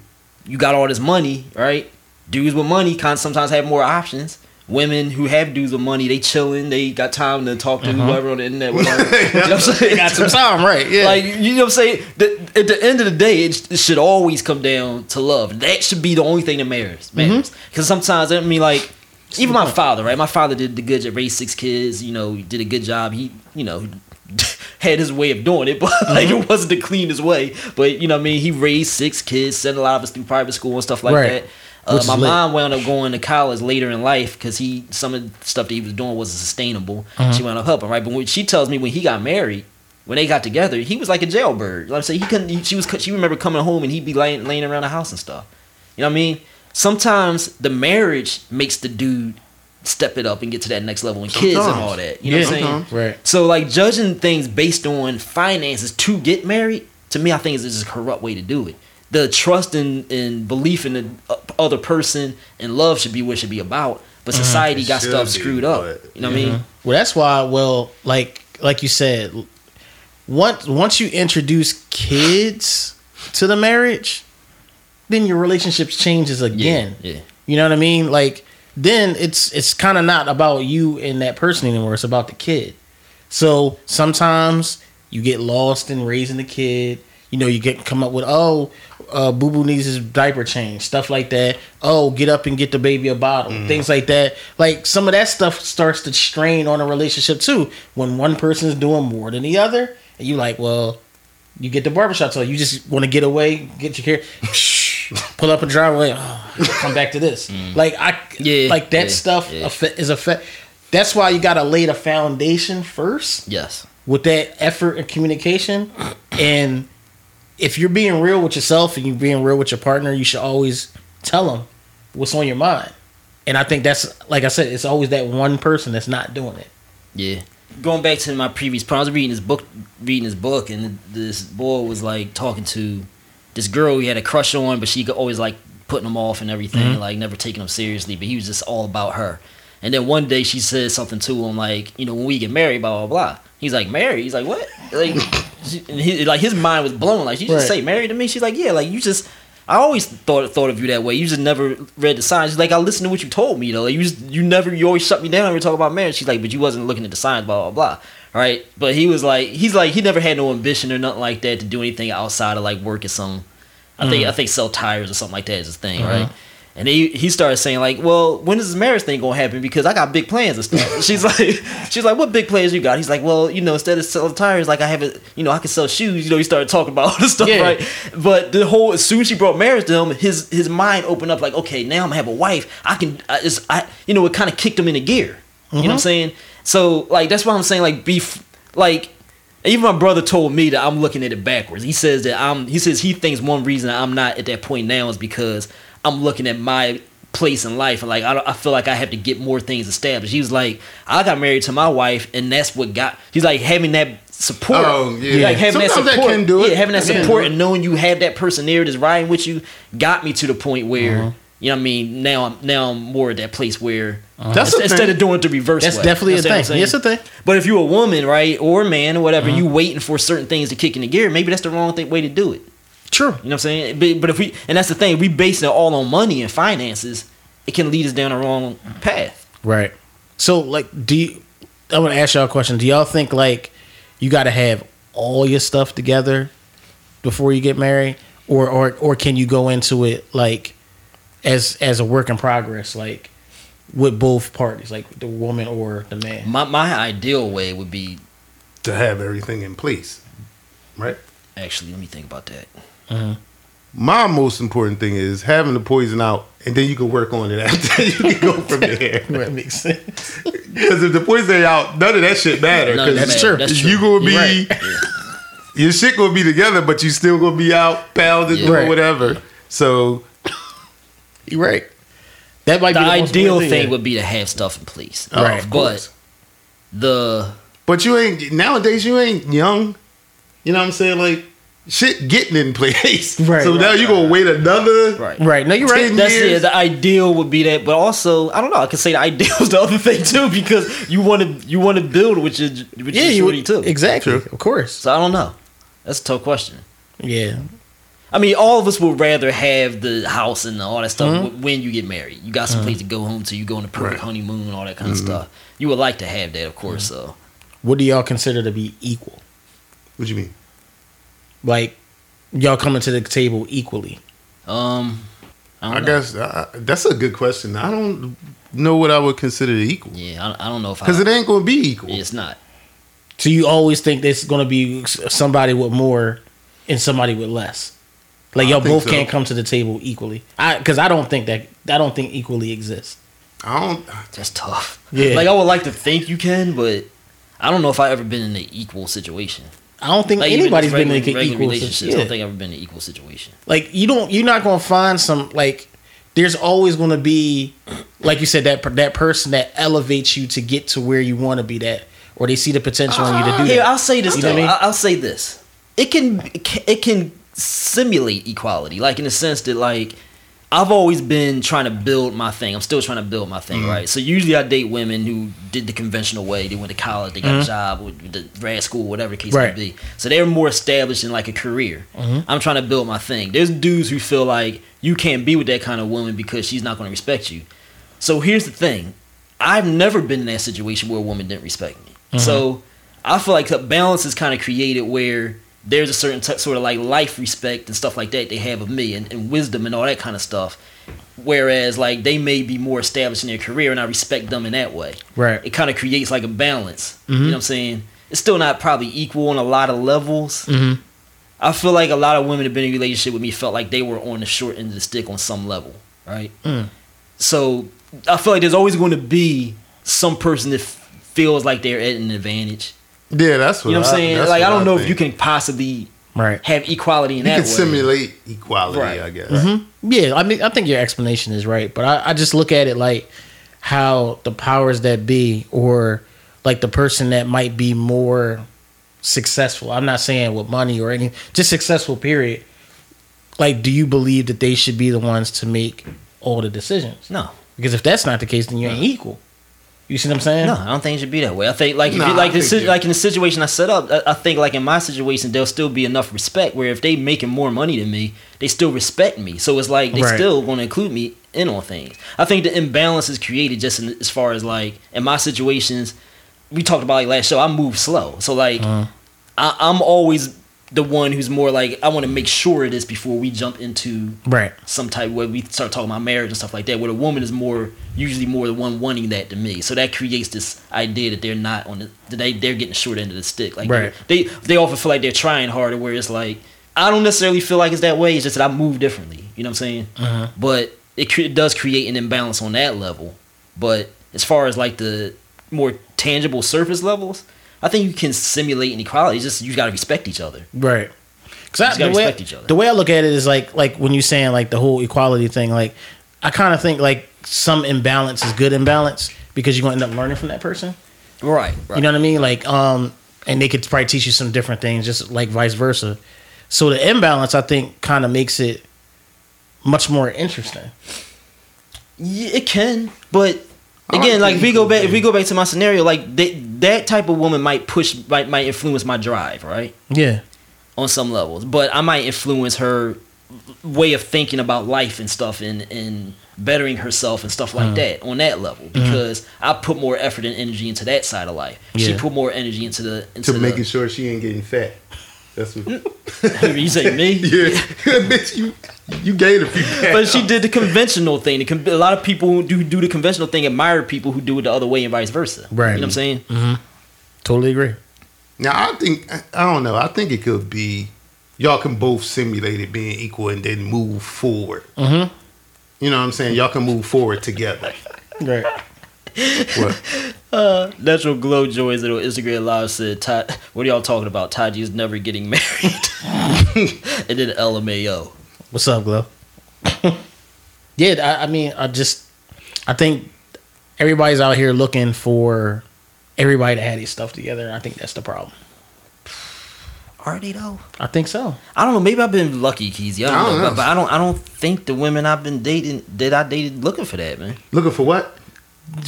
A: You got all this money, right? Dudes with money kind of sometimes have more options. Women who have dudes with money, they chilling, they got time to talk to uh-huh. whoever on the internet. *laughs* Whatever. you know what I'm saying?
B: They got some time, right? Yeah.
A: Like you know what I'm saying? The, at the end of the day, it, it should always come down to love. That should be the only thing that matters. Mm-hmm. Matters. Because sometimes I mean, like even my father, right? My father did the good job, raised six kids. You know, he did a good job. He, you know, *laughs* had his way of doing it, but *laughs* like mm-hmm. it wasn't the cleanest way. But you know, what I mean, he raised six kids, sent a lot of us through private school and stuff like
B: Right.
A: that. Uh, my
B: lit.
A: mom wound up going to college later in life because he some of the stuff that he was doing wasn't sustainable.
B: Uh-huh.
A: She wound up helping, right? But when she tells me when he got married, when they got together, he was like a jailbird. Like I'm saying, he couldn't. He, she was. She remember coming home and he'd be laying laying around the house and stuff. You know what I mean? Sometimes the marriage makes the dude step it up and get to that next level and kids and all that. You know what I'm saying?
C: sometimes.
B: right.
A: So like judging things based on finances to get married, to me, I think is just a corrupt way to do it. The trust and, and belief in the uh, other person and love should be what it should be about. But society
C: It
A: got stuff
C: be,
A: screwed up.
C: but-
A: You know what I mean?
B: Well, that's why. Well, like like you said, once once you introduce kids to the marriage, then your relationships changes again.
A: Yeah.
B: You know what I mean? Like then it's it's kind of not about you and that person anymore. It's about the kid. So sometimes you get lost in raising the kid. You know, you get come up with oh, uh, Boo Boo needs his diaper change, stuff like that. Oh, get up and get the baby a bottle, things like that. Like some of that stuff starts to strain on a relationship too. When one person is doing more than the other, and you like, well, you get the barbershop, so you just want to get away, get your hair. *laughs* Pull up a driveway. Oh, come back to this. Like I,
A: Mm. Yeah,
B: like that
A: yeah,
B: stuff
A: yeah.
B: is effect. That's why you got to lay the foundation first
A: Yes.
B: with that effort and communication. And if you're being real with yourself and you're being real with your partner, you should always tell them what's on your mind. And I think that's like I said, it's always that one person that's not doing it.
A: Yeah. Going back to my previous point, I was reading this book, reading this book, and this boy was like talking to this girl he had a crush on, but she could always like putting him off and everything, mm-hmm. like never taking him seriously. But he was just all about her. And then one day she said something to him like, you know, when we get married, blah blah blah. He's like, married? He's like, what? Like, *laughs* she- he, like his mind was blown. Like, she just
B: Right.
A: say married to me? She's like, yeah. Like, you just. I always thought thought of you that way. You just never read the signs. She's like, I listened to what you told me though. Like, you just you never you always shut me down when we talk about marriage. She's like, but you wasn't looking at the signs, blah blah blah. Right? but he was like, he's like, he never had no ambition or nothing like that to do anything outside of like work or something. I think mm. I think sell tires or something like that is his thing, uh-huh. right? And he he started saying like, well, when is this marriage thing gonna happen? Because I got big plans and stuff. *laughs* she's like, she's like, what big plans you got? He's like, well, you know, instead of selling tires, like I have it, you know, I can sell shoes. You know, he started talking about *laughs* all this stuff,
B: Yeah.
A: right? But the whole as soon as she brought marriage to him, his his mind opened up like, okay, now I'm gonna have a wife. I can, I, it's, I you know, it kind of kicked him into gear. You know what I'm uh-huh. saying? So like that's why I'm saying like be like even my brother told me that I'm looking at it backwards. He says that I'm he says he thinks one reason I'm not at that point now is because I'm looking at my place in life and like I, I feel like I have to get more things established. He was like I got married to my wife and that's what got he's like having that support.
C: Oh, yeah.
A: Like having
C: Sometimes
A: that
C: that
A: support.
C: can do it.
A: Yeah, having that
C: That
A: support and knowing you have that person there that's riding with you got me to the point where
C: Uh-huh.
A: you know what I mean now I'm now I'm more at that place where
C: That's the
A: instead
C: thing.
A: of doing it the reverse
B: That's
A: way.
B: definitely
A: You
B: a thing.
A: what
B: It's a thing.
A: But if you're a woman, right, or a man, or whatever,
B: Uh-huh.
A: you waiting for certain things to kick in the gear, maybe that's the wrong thing, way to do it.
B: True.
A: You know what I'm saying? But, but if we, and that's the thing, we base it all on money and finances, it can lead us down the wrong path.
B: Right. So, like, do you? I'm gonna ask y'all a question. Do y'all think like you got to have all your stuff together before you get married, or or or can you go into it like as as a work in progress, like with both parties, like the woman or the man?
A: My my ideal way would be
C: to have everything in place, right?
A: actually. Let me think about that. Uh-huh.
C: My most important thing is having the poison out, and then you can work on it after. *laughs* you can go from there. *laughs*
B: That makes sense.
C: Because if the poison out, none of that shit matter.
A: None of
C: Because
A: that
B: true.
A: That's true.
C: you gonna be *laughs*
B: You're
C: your shit gonna be together, but you still gonna be out pounding
A: Yeah.
C: doing
B: Right.
C: whatever. So
B: You're right. That might
A: the
B: be the
A: ideal
B: important
A: thing would be to have stuff in place.
C: Oh,
B: Right.
C: of
A: But the
C: But you ain't nowadays. You ain't young. You know what I'm saying? Like shit getting in place. *laughs*
B: Right,
C: So now
B: right,
C: you gonna wait another.
A: right.
B: right. No, you're right.
C: Ten
A: That's yeah. The ideal would be that, but also I don't know. I could say the *laughs* ideal is the other thing too because you want to you want to build with your with
B: Yeah,
A: your
B: you
A: shorty
B: would,
A: too.
B: exactly.
C: True.
B: Of course.
A: So I don't know. That's a tough question.
B: Yeah.
A: I mean, all of us would rather have the house and all that stuff
B: Mm-hmm.
A: when you get married. You got some place to go home to. You go on a perfect
C: Right.
A: honeymoon and all that kind
B: Mm-hmm.
A: of stuff. You would like to have that, of course. So
B: What do y'all consider to be equal?
C: What do you mean?
B: Like y'all coming to the table equally?
A: Um, I,
C: I,
A: don't know.
C: guess uh, that's a good question. I don't know what I would consider equal
A: Yeah, I, I don't know if I,
C: because it ain't gonna be equal.
A: it's not.
B: So you always think there's going to be somebody with more and somebody with less. Like y'all both
C: so.
B: can't come to the table equally. I because I don't think that I don't think equally exists.
C: I don't.
A: That's tough.
B: Yeah.
A: Like I would like to think you can, but I don't know if I ever been in an equal situation.
B: I don't think
A: Like
B: anybody's been in an equal situation.
A: I don't think I've ever been in an equal situation.
B: like you don't you're not going to find some like there's always going to be like you said that that person that elevates you to get to where you want to be that or they see the potential in you to do
A: Here,
B: that.
A: I'll say this
B: You
A: though.
B: know what I mean?
A: I'll say this. It can- it can simulate equality, like in the sense that like I've always been trying to build my thing. I'm still trying to build my thing, mm-hmm. right? So usually I date women who did the conventional way. They went to college, they got a mm-hmm. job, with the grad school, whatever the case
B: Right.
A: may be. So they're more established in like a career. Mm-hmm. I'm trying to build my thing. There's dudes who feel like you can't be with that kind of woman because she's not going to respect you. So here's the thing. I've never been in that situation where a woman didn't respect me. So I feel like the balance is kind of created where there's a certain t- sort of like life respect and stuff like that they have of me and, and wisdom and all that kind of stuff. Whereas like they may be more established in their career and I respect them in that way.
B: Right.
A: It kind of creates like a balance. You know what I'm saying? It's still not probably equal on a lot of levels.
B: Mhm.
A: I feel like a lot of women have been in a relationship with me felt like they were on the short end of the stick on some level, right?
B: Mm.
A: So I feel like there's always going to be some person that f- feels like they're at an advantage.
C: Yeah, that's what
A: You know what I'm
C: I-
A: saying?
C: that's
A: Like I don't know if you can possibly
B: Right.
A: have equality in
C: You
A: that
C: can
A: way.
C: simulate equality,
A: Right.
C: I guess.
B: Mm-hmm. Yeah, I mean, I think your explanation is right, but I, I just look at it like how the powers that be, or like the person that might be more successful. I'm not saying with money or any, just successful. Period. Like, do you believe that they should be the ones to make all the decisions?
A: No.
B: Because if that's not the case, then you ain't equal. You see what I'm saying?
A: No, I don't think it should be that way. I think like
C: Nah,
A: you, like
C: I
A: the,
C: think
A: si- like in the situation I set up, I, I think like in my situation there'll still be enough respect where if they making more money than me, they still respect me. So it's like they
B: Right.
A: still going to include me in on things. I think the imbalance is created just in, as far as like in my situations. We talked about like last show. I move slow, so like
B: Uh-huh.
A: I, I'm always the one who's more like I want to make sure of this before we jump into
B: Right.
A: some type where we start talking about marriage and stuff like that. Where the woman is more usually more the one wanting that to me. So that creates this idea that they're not on the that they they're getting the short end of the stick. Like
B: Right.
A: they they often feel like they're trying harder. Where it's like I don't necessarily feel like it's that way. It's just that I move differently. You know what I'm saying?
B: Uh-huh.
A: But it, it does create an imbalance on that level. But as far as like the more tangible surface levels, I think you can simulate inequality. It's just you got to respect each other.
B: Right. Cause I,
A: gotta
B: the way,
A: each other.
B: the way I look at it is like like when you're saying like the whole equality thing, like I kind of think like some imbalance is good imbalance because you're gonna end up learning from that person.
A: Right. Right.
B: You know what I mean? Like um, and they could probably teach you some different things, just like vice versa. So the imbalance, I think, kind of makes it much more interesting.
A: Yeah, it can, but
C: I
A: again,
C: like
A: like if we go back, if we go back to my scenario, like they, that type of woman might push, might might influence my drive, right,
B: Yeah.
A: on some levels. But I might influence her way of thinking about life and stuff, and and bettering herself and stuff
C: Uh-huh.
A: like that on that level because I put more effort and energy into that side of life. She put more energy into the into
C: To
A: the,
C: making sure she ain't getting fat. That's what. *laughs*
A: you say me. *laughs*
C: yeah, *laughs* bitch, you you gained a few. Pounds.
A: But she did the conventional thing. The con- a lot of people who do do the conventional thing admire people who do it the other way and vice versa.
B: Right.
A: You know what I'm saying? Mm-hmm.
B: Totally agree.
C: Now I think I don't know. I think it could be y'all can both simulate it being equal and then move forward.
B: Mm-hmm.
C: You know what I'm saying? Y'all can move forward together.
B: Right.
C: What? *laughs*
A: Uh, natural Glow Joys that on Instagram Live said, Ty, "What are y'all talking about? Taji is never getting *laughs* married." and then LMAO.
B: What's up, Glow? *laughs* yeah, I, I mean, I just, I think everybody's out here looking for everybody to have these stuff together. and I think that's the problem. *sighs*
A: Are they though?
B: I think so.
A: I don't know. Maybe I've been lucky, Keazy. I don't,
C: I don't
A: know,
C: know.
A: But, but I don't. I don't think the women I've been dating that I dated looking for that, man.
C: Looking for what?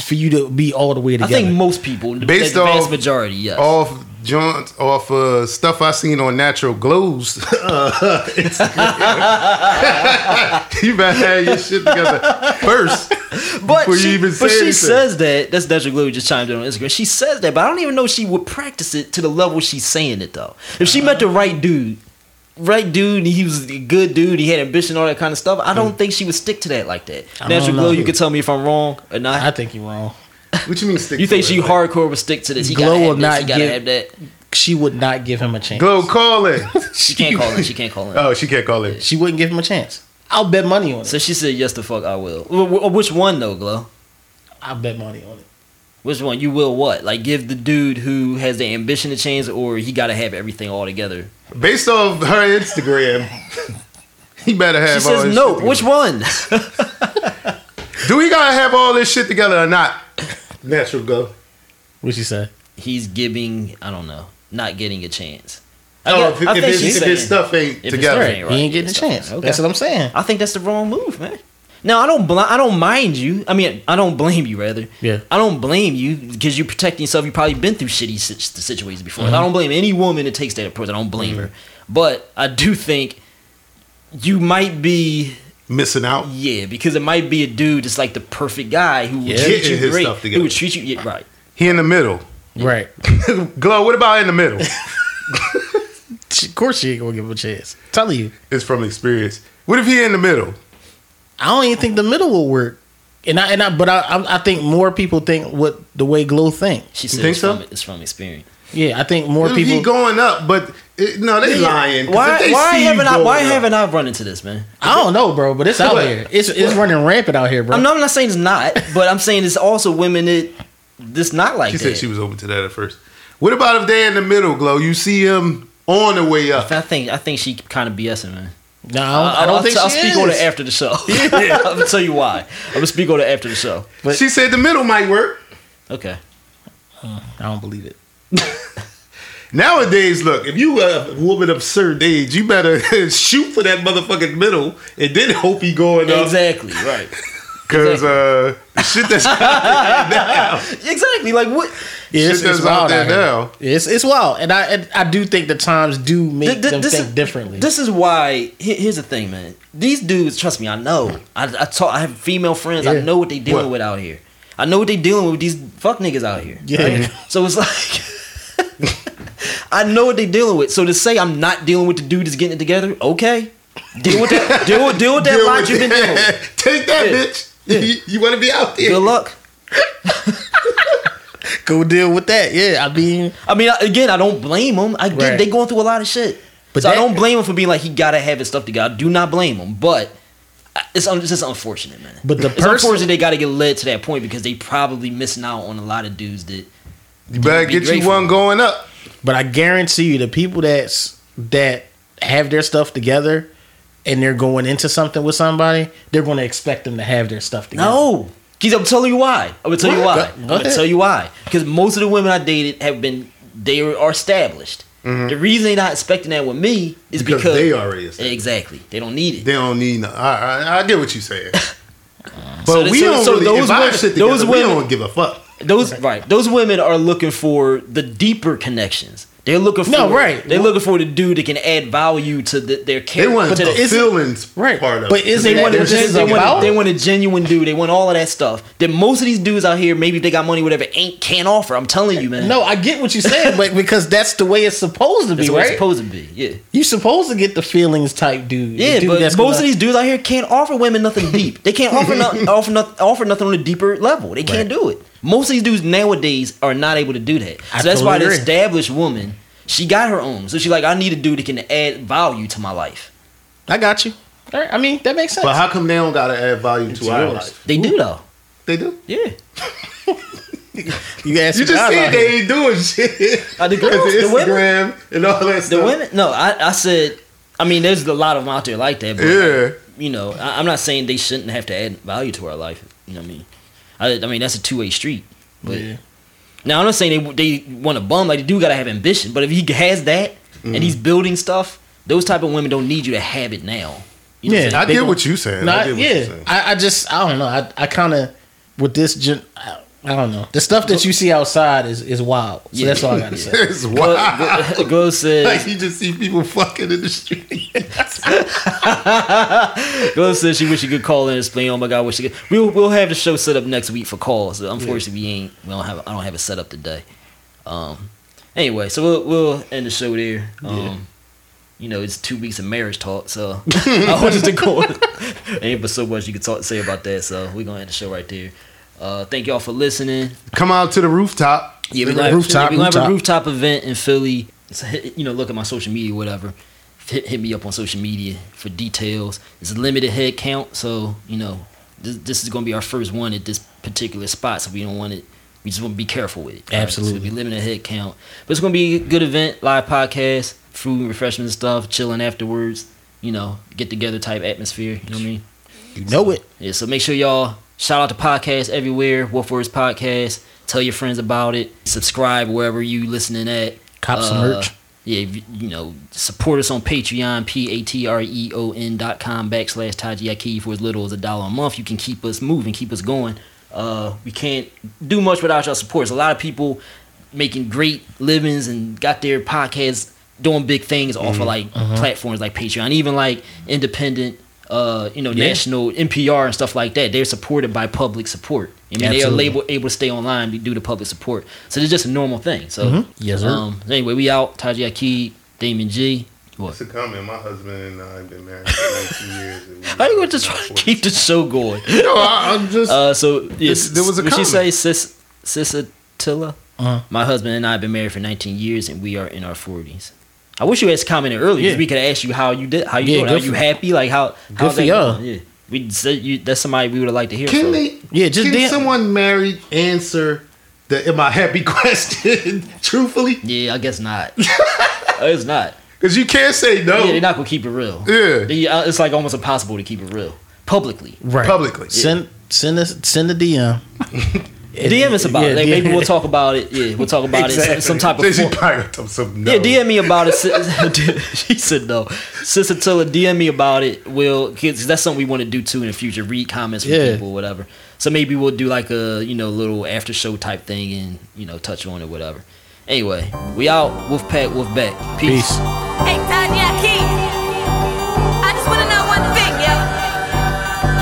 B: For you to be all the way together.
A: I think most people, the,
C: Based
A: the vast
C: off-
A: majority, yes.
C: Off joints, off uh, stuff I seen on Natural Glows. uh, *laughs* Instagram. *laughs* you better have your shit together first.
A: But
C: before you
A: she,
C: even
A: but she
C: anything.
A: says that. That's Natural Glow just chimed in on Instagram. She says that, but I don't even know she would practice it to the level she's saying it though. If she met the right dude, right dude, he was a good dude, he had ambition, all that kind of stuff. I don't mm. think she would stick to that like that.
B: I
A: Natural
B: know.
A: Glow, you can tell me if I'm wrong or not.
B: I think you're wrong.
C: What you mean stick
A: you
C: to
A: think
C: it?
A: she hardcore would stick to this? He
B: Glow will
A: have this,
B: not
A: he gotta
B: give-
A: have that.
B: She would not give him a chance.
C: Glow call in. *laughs*
A: She can't call in. She can't call in.
C: Oh, she can't call in.
B: She wouldn't give him a chance. I'll bet money on it.
A: So she said, "Yes, the fuck I will." Wh- wh- Which one though, Glow?
B: I'll bet money on it.
A: Which one? You will what? Like give the dude who has the ambition to change, or he got to have everything all together?
C: Based off her Instagram, *laughs* he better have
A: She
C: all
A: says no.
C: shit
A: Which one? *laughs*
C: Do we gotta have all this shit together or not? Natural Glow.
B: What she say?
A: He's giving. I don't know. Not getting a chance.
C: Oh,
A: get-
C: if,
A: I
C: if,
A: think
C: his,
A: she's
C: if his
A: saying-
C: stuff ain't together.
A: ain't right.
B: He ain't getting a chance.
A: okay.
B: That's what I'm saying.
A: I think that's the wrong move, man. Now I don't. Bl- I don't mind you. I mean, I don't blame you. Rather,
B: Yeah.
A: I don't blame you because you're protecting yourself. You've probably been through shitty sit- situations before.
B: Mm-hmm.
A: I don't blame any woman that takes that approach. I don't blame her, but I do think you might be
C: Missing out.
A: yeah because it might be a dude that's like the perfect guy who would treat
C: Getting
A: you
C: his
A: great.
C: stuff
A: Who would treat you yeah, right.
C: He in the middle.
B: Right. *laughs*
C: Glow, what about in the middle? *laughs*
B: Of course she ain't gonna give him a chance. telling you.
C: it's from experience. What if he in the middle?
B: I don't even think the middle will work. And I and I but I I, I think more people think what the way Glow think.
A: She said
C: think
A: it's,
C: so?
A: from, it's from experience.
B: Yeah, I think more
C: He
B: people.
C: going up, but it, no, they lying. 'cause if
A: Why?
C: they
A: Why
C: see
A: haven't I? Why
C: going up-
A: haven't I run into this, man?
B: I don't know, bro, but it's out
C: What?
B: here. It's it's running rampant out here, bro.
A: I'm not, I'm not saying it's not, but I'm saying it's also women that this not like
C: She
A: that.
C: said she was open to that at first. What about if they're in the middle, Glow? You see him on the way up.
A: I think I think she kind of BSing, man.
B: No, I don't, I
A: I'll,
B: don't
A: I'll
B: think
A: t- I'll
B: she
A: speak
B: is.
A: on it after the show. *laughs* *laughs* Yeah, I'm gonna tell you why. I'm gonna speak on it after the show.
B: but-
C: she said the middle might work.
A: Okay.
B: Uh, I don't believe it. *laughs*
C: Nowadays, look, if you a woman of certain age, you better shoot for that motherfucking middle and then hope he going up.
A: Exactly. Right.
C: Because uh, shit that's out there now.
A: Exactly. Like what?
B: Yeah, it's,
C: Shit
B: it's
C: that's out
B: wild
C: there
B: out
C: now.
B: It's it's wild, and I and I do think the times do make
A: Th- th-
B: them think
A: is-
B: differently.
A: This is why. he- Here's the thing, man. These dudes, trust me, I know. I, I talk. I have female friends. I know what they dealing
C: What?
A: with out here. I know what they dealing with these fuck niggas out here.
B: Yeah.
A: So it's like, *laughs* I know what they dealing with. So to say I'm not dealing with the dude that's getting it together, okay. Deal with that. Deal with deal with that
C: Deal
A: lot
C: with
A: you've been
C: that.
A: dealing with. *laughs*
C: Take that,
A: Yeah.
C: bitch. You, want to be out there.
A: Good luck. *laughs*
B: Go deal with that. Yeah, I mean,
A: I mean, again, I don't blame them. I get
B: Right.
A: they going through a lot of shit,
B: But
A: so I don't blame him for being like he gotta have his stuff together. I do not blame him, but it's, un- it's just unfortunate, man.
B: But the
A: it's
B: person-
A: unfortunate they got to get led to that point because they probably missing out on a lot of dudes that.
C: You better
A: Be
C: get you one going up.
B: but I guarantee you, the people that's that have their stuff together and they're going into something with somebody, they're going to expect them to have their stuff together.
A: No, Keith, I'm telling you why. I'm gonna tell you why. I'm gonna tell you why. Because most of the women I dated have been they are established. Mm-hmm. The reason they're not expecting that with me is
C: Because
A: because,
C: they already established.
A: exactly they don't need it.
C: They don't need no. I, I, I get what you're saying. *laughs* But
A: So
C: we
A: so-
C: don't
A: so
C: really.
A: those women-
C: shit
A: those
C: together, we
A: women-
C: don't give a fuck.
A: Those right. Those women are looking for the deeper connections. They're looking for
B: No, right.
A: They're looking for the dude that can add value to the, their
C: They want
A: to
C: the
A: the,
C: feelings
B: Right.
C: part of
B: But
C: it.
B: isn't
A: they
B: that
A: want, a,
B: this is
A: they, want, they want a genuine dude. They want all of that stuff that most of these dudes out here, maybe if they got money, whatever, ain't can't offer. I'm telling you, man.
B: No, I get what you're saying, but because that's the way it's supposed to
A: that's
B: be,
A: what
B: right?
A: it's supposed to be. Yeah,
B: you supposed to get the feelings type dude.
A: yeah,
B: dude
A: but
B: that's
A: most
B: gonna-
A: of these dudes out here can't offer women nothing deep. They can't offer nothing, *laughs* offer nothing, offer nothing on a deeper level. They can't
B: Right.
A: do it. Most of these dudes nowadays are not able to do that. So
B: I
A: that's why
B: totally
A: the
B: agree.
A: established woman, she got her own. So she's like, I need a dude that can add value to my life.
B: I got you. All right, I mean, that makes sense.
C: But how come they don't gotta add value to our life?
A: They do though.
C: They do.
A: Yeah. *laughs*
B: you asked
C: You just
B: out
C: said
B: here.
C: they ain't doing shit.
A: Uh, the girls, *laughs*
C: Because
A: the
C: of
A: women,
C: Instagram and all that
A: the
C: stuff.
A: women. No, I, I said. I mean, there's a lot of them out there like that. But
C: Yeah.
A: you know, I, I'm not saying they shouldn't have to add value to our life. You know what I mean? I, I mean that's a two way street. But
B: Yeah.
A: now I'm not saying they they want to bum. Like they do gotta have ambition. But if he has that and he's
C: Mm-hmm.
A: building stuff, those type of women don't need you to have it now. You know
B: Yeah,
A: what I'm
C: I
A: saying? They
C: get what you saying.
B: No,
C: I
B: I-
C: get what
B: yeah,
C: you're saying.
B: I, I just I don't know. I I kind of with this gen. I, I don't know. The stuff that you see outside is is wild. So
A: Yeah.
B: that's all I gotta *laughs* say.
C: It's
A: Glo-
C: wild.
A: Glo- Glo says,
C: like you just see people fucking in the street. *laughs*
A: Glo says she wish she could call in and explain. Oh my god, wish she could. We'll we'll have the show set up next week for calls. Unfortunately, we ain't. We don't have. I don't have it set up today. Um. Anyway, so we'll we'll end the show there. Um. You know, it's two weeks of marriage talk, so *laughs* I wanted to go. ain't but so much you could talk say about that. So we're gonna end the show right there. Uh, thank y'all for listening.
C: Come out to the rooftop.
A: Yeah, we're gonna,
B: rooftop,
A: we're gonna have a
B: rooftop.
A: rooftop event in Philly. So you know, look at my social media, whatever. Hit, hit me up on social media for details. It's a limited head count, so you know this, this is gonna be our first one at this particular spot. So we don't want it. We just want to be careful with it. all right?
B: Absolutely.
A: it'll be limited head count, but it's gonna be a good event, live podcast, food, refreshments, and stuff, chilling afterwards. You know, get together type atmosphere. You know what I mean?
B: You know it.
A: Yeah, so make sure y'all shout out to podcast everywhere, WulfWords Podcast. Tell your friends about it. Subscribe wherever you listening at.
B: Cop some
A: Uh,
B: merch.
A: Yeah, you know, support us on Patreon, P-A-T-R-E-O-N dot com backslash Taji for as little as a dollar a month. You can keep us moving, keep us going. Uh, we can't do much without your support. There's a lot of people making great livings and got their podcasts doing big things off of like platforms like Patreon, even like independent, uh, you know,
B: Yeah.
A: national NPR and stuff like that. They're supported by public support. I mean, they are
B: Absolutely.
A: able, able to stay online due to public support. So it's just a normal thing. So,
B: Mhm. Yes, sir.
A: Um, anyway, we out. Taji Aqib, Damon G. What?
C: It's a comment. My husband and I have been married for 19 years.
A: How you going to try to keep the show going? *laughs*
C: No, I, I'm just.
A: Uh, so yes,
C: There was a
A: what she
C: comment.
A: say, sis, sis Attila.
B: Uh-huh.
A: My husband and I have been married for 19 years, and we are in our 40s. I wish you had commented earlier. 'cause
B: Yeah.
A: We could ask you how you did. How you
B: Yeah,
A: doing? Are you happy? Like how? how's
B: for
A: that
B: y'all.
A: Yeah. We said you. That's somebody we would have liked to hear.
C: Can
A: from.
C: they?
B: Yeah, just
C: can
B: damn-
C: someone married answer the "Am I happy?" *laughs* question truthfully?
A: Yeah, I guess not. *laughs* it's not.
C: Because you can't say no
A: Yeah, they're not gonna keep it real.
C: Yeah.
A: They- uh, it's like almost impossible to keep it real publicly.
B: Right.
C: publicly.
B: Send send us send a DM. *laughs*
A: DM us about
B: Yeah,
A: it. Like,
B: yeah.
A: maybe we'll talk about it. Yeah, we'll talk about
B: Exactly.
A: it. Some type of.
C: Jay-Z probably some no.
A: Yeah, DM me about it. *laughs* she said no. Sister Tilla, DM me about it. We'll cause that's something we want to do too in the future. Read comments from
B: Yeah.
A: people, or whatever. So maybe we'll do like a you know little after show type thing and you know touch on it, whatever. Anyway, we out. wolf WulfPack, Wolfback. Peace.
B: Peace.
D: Hey, Tanya Key. I just want to know one thing, yo.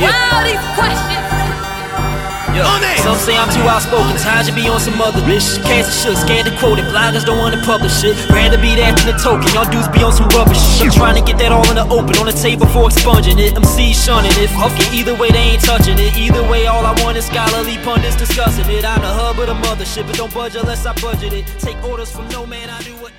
A: Yeah.
D: Why all these questions?
E: Yo, some say I'm too outspoken, tired to be on some other bitch. Cast and shook, scared to quote it. Bloggers don't wanna publish it. Rather be that than the token. Y'all dudes be on some rubbish. I'm trying to get that all in the open, on the table for expunging it. MC shunning it. Fuck it, either way they ain't touching it. Either way, all I want is scholarly pundits discussing it. I'm the hub of the mothership, but don't budge unless I budget it. Take orders from no man, I do what.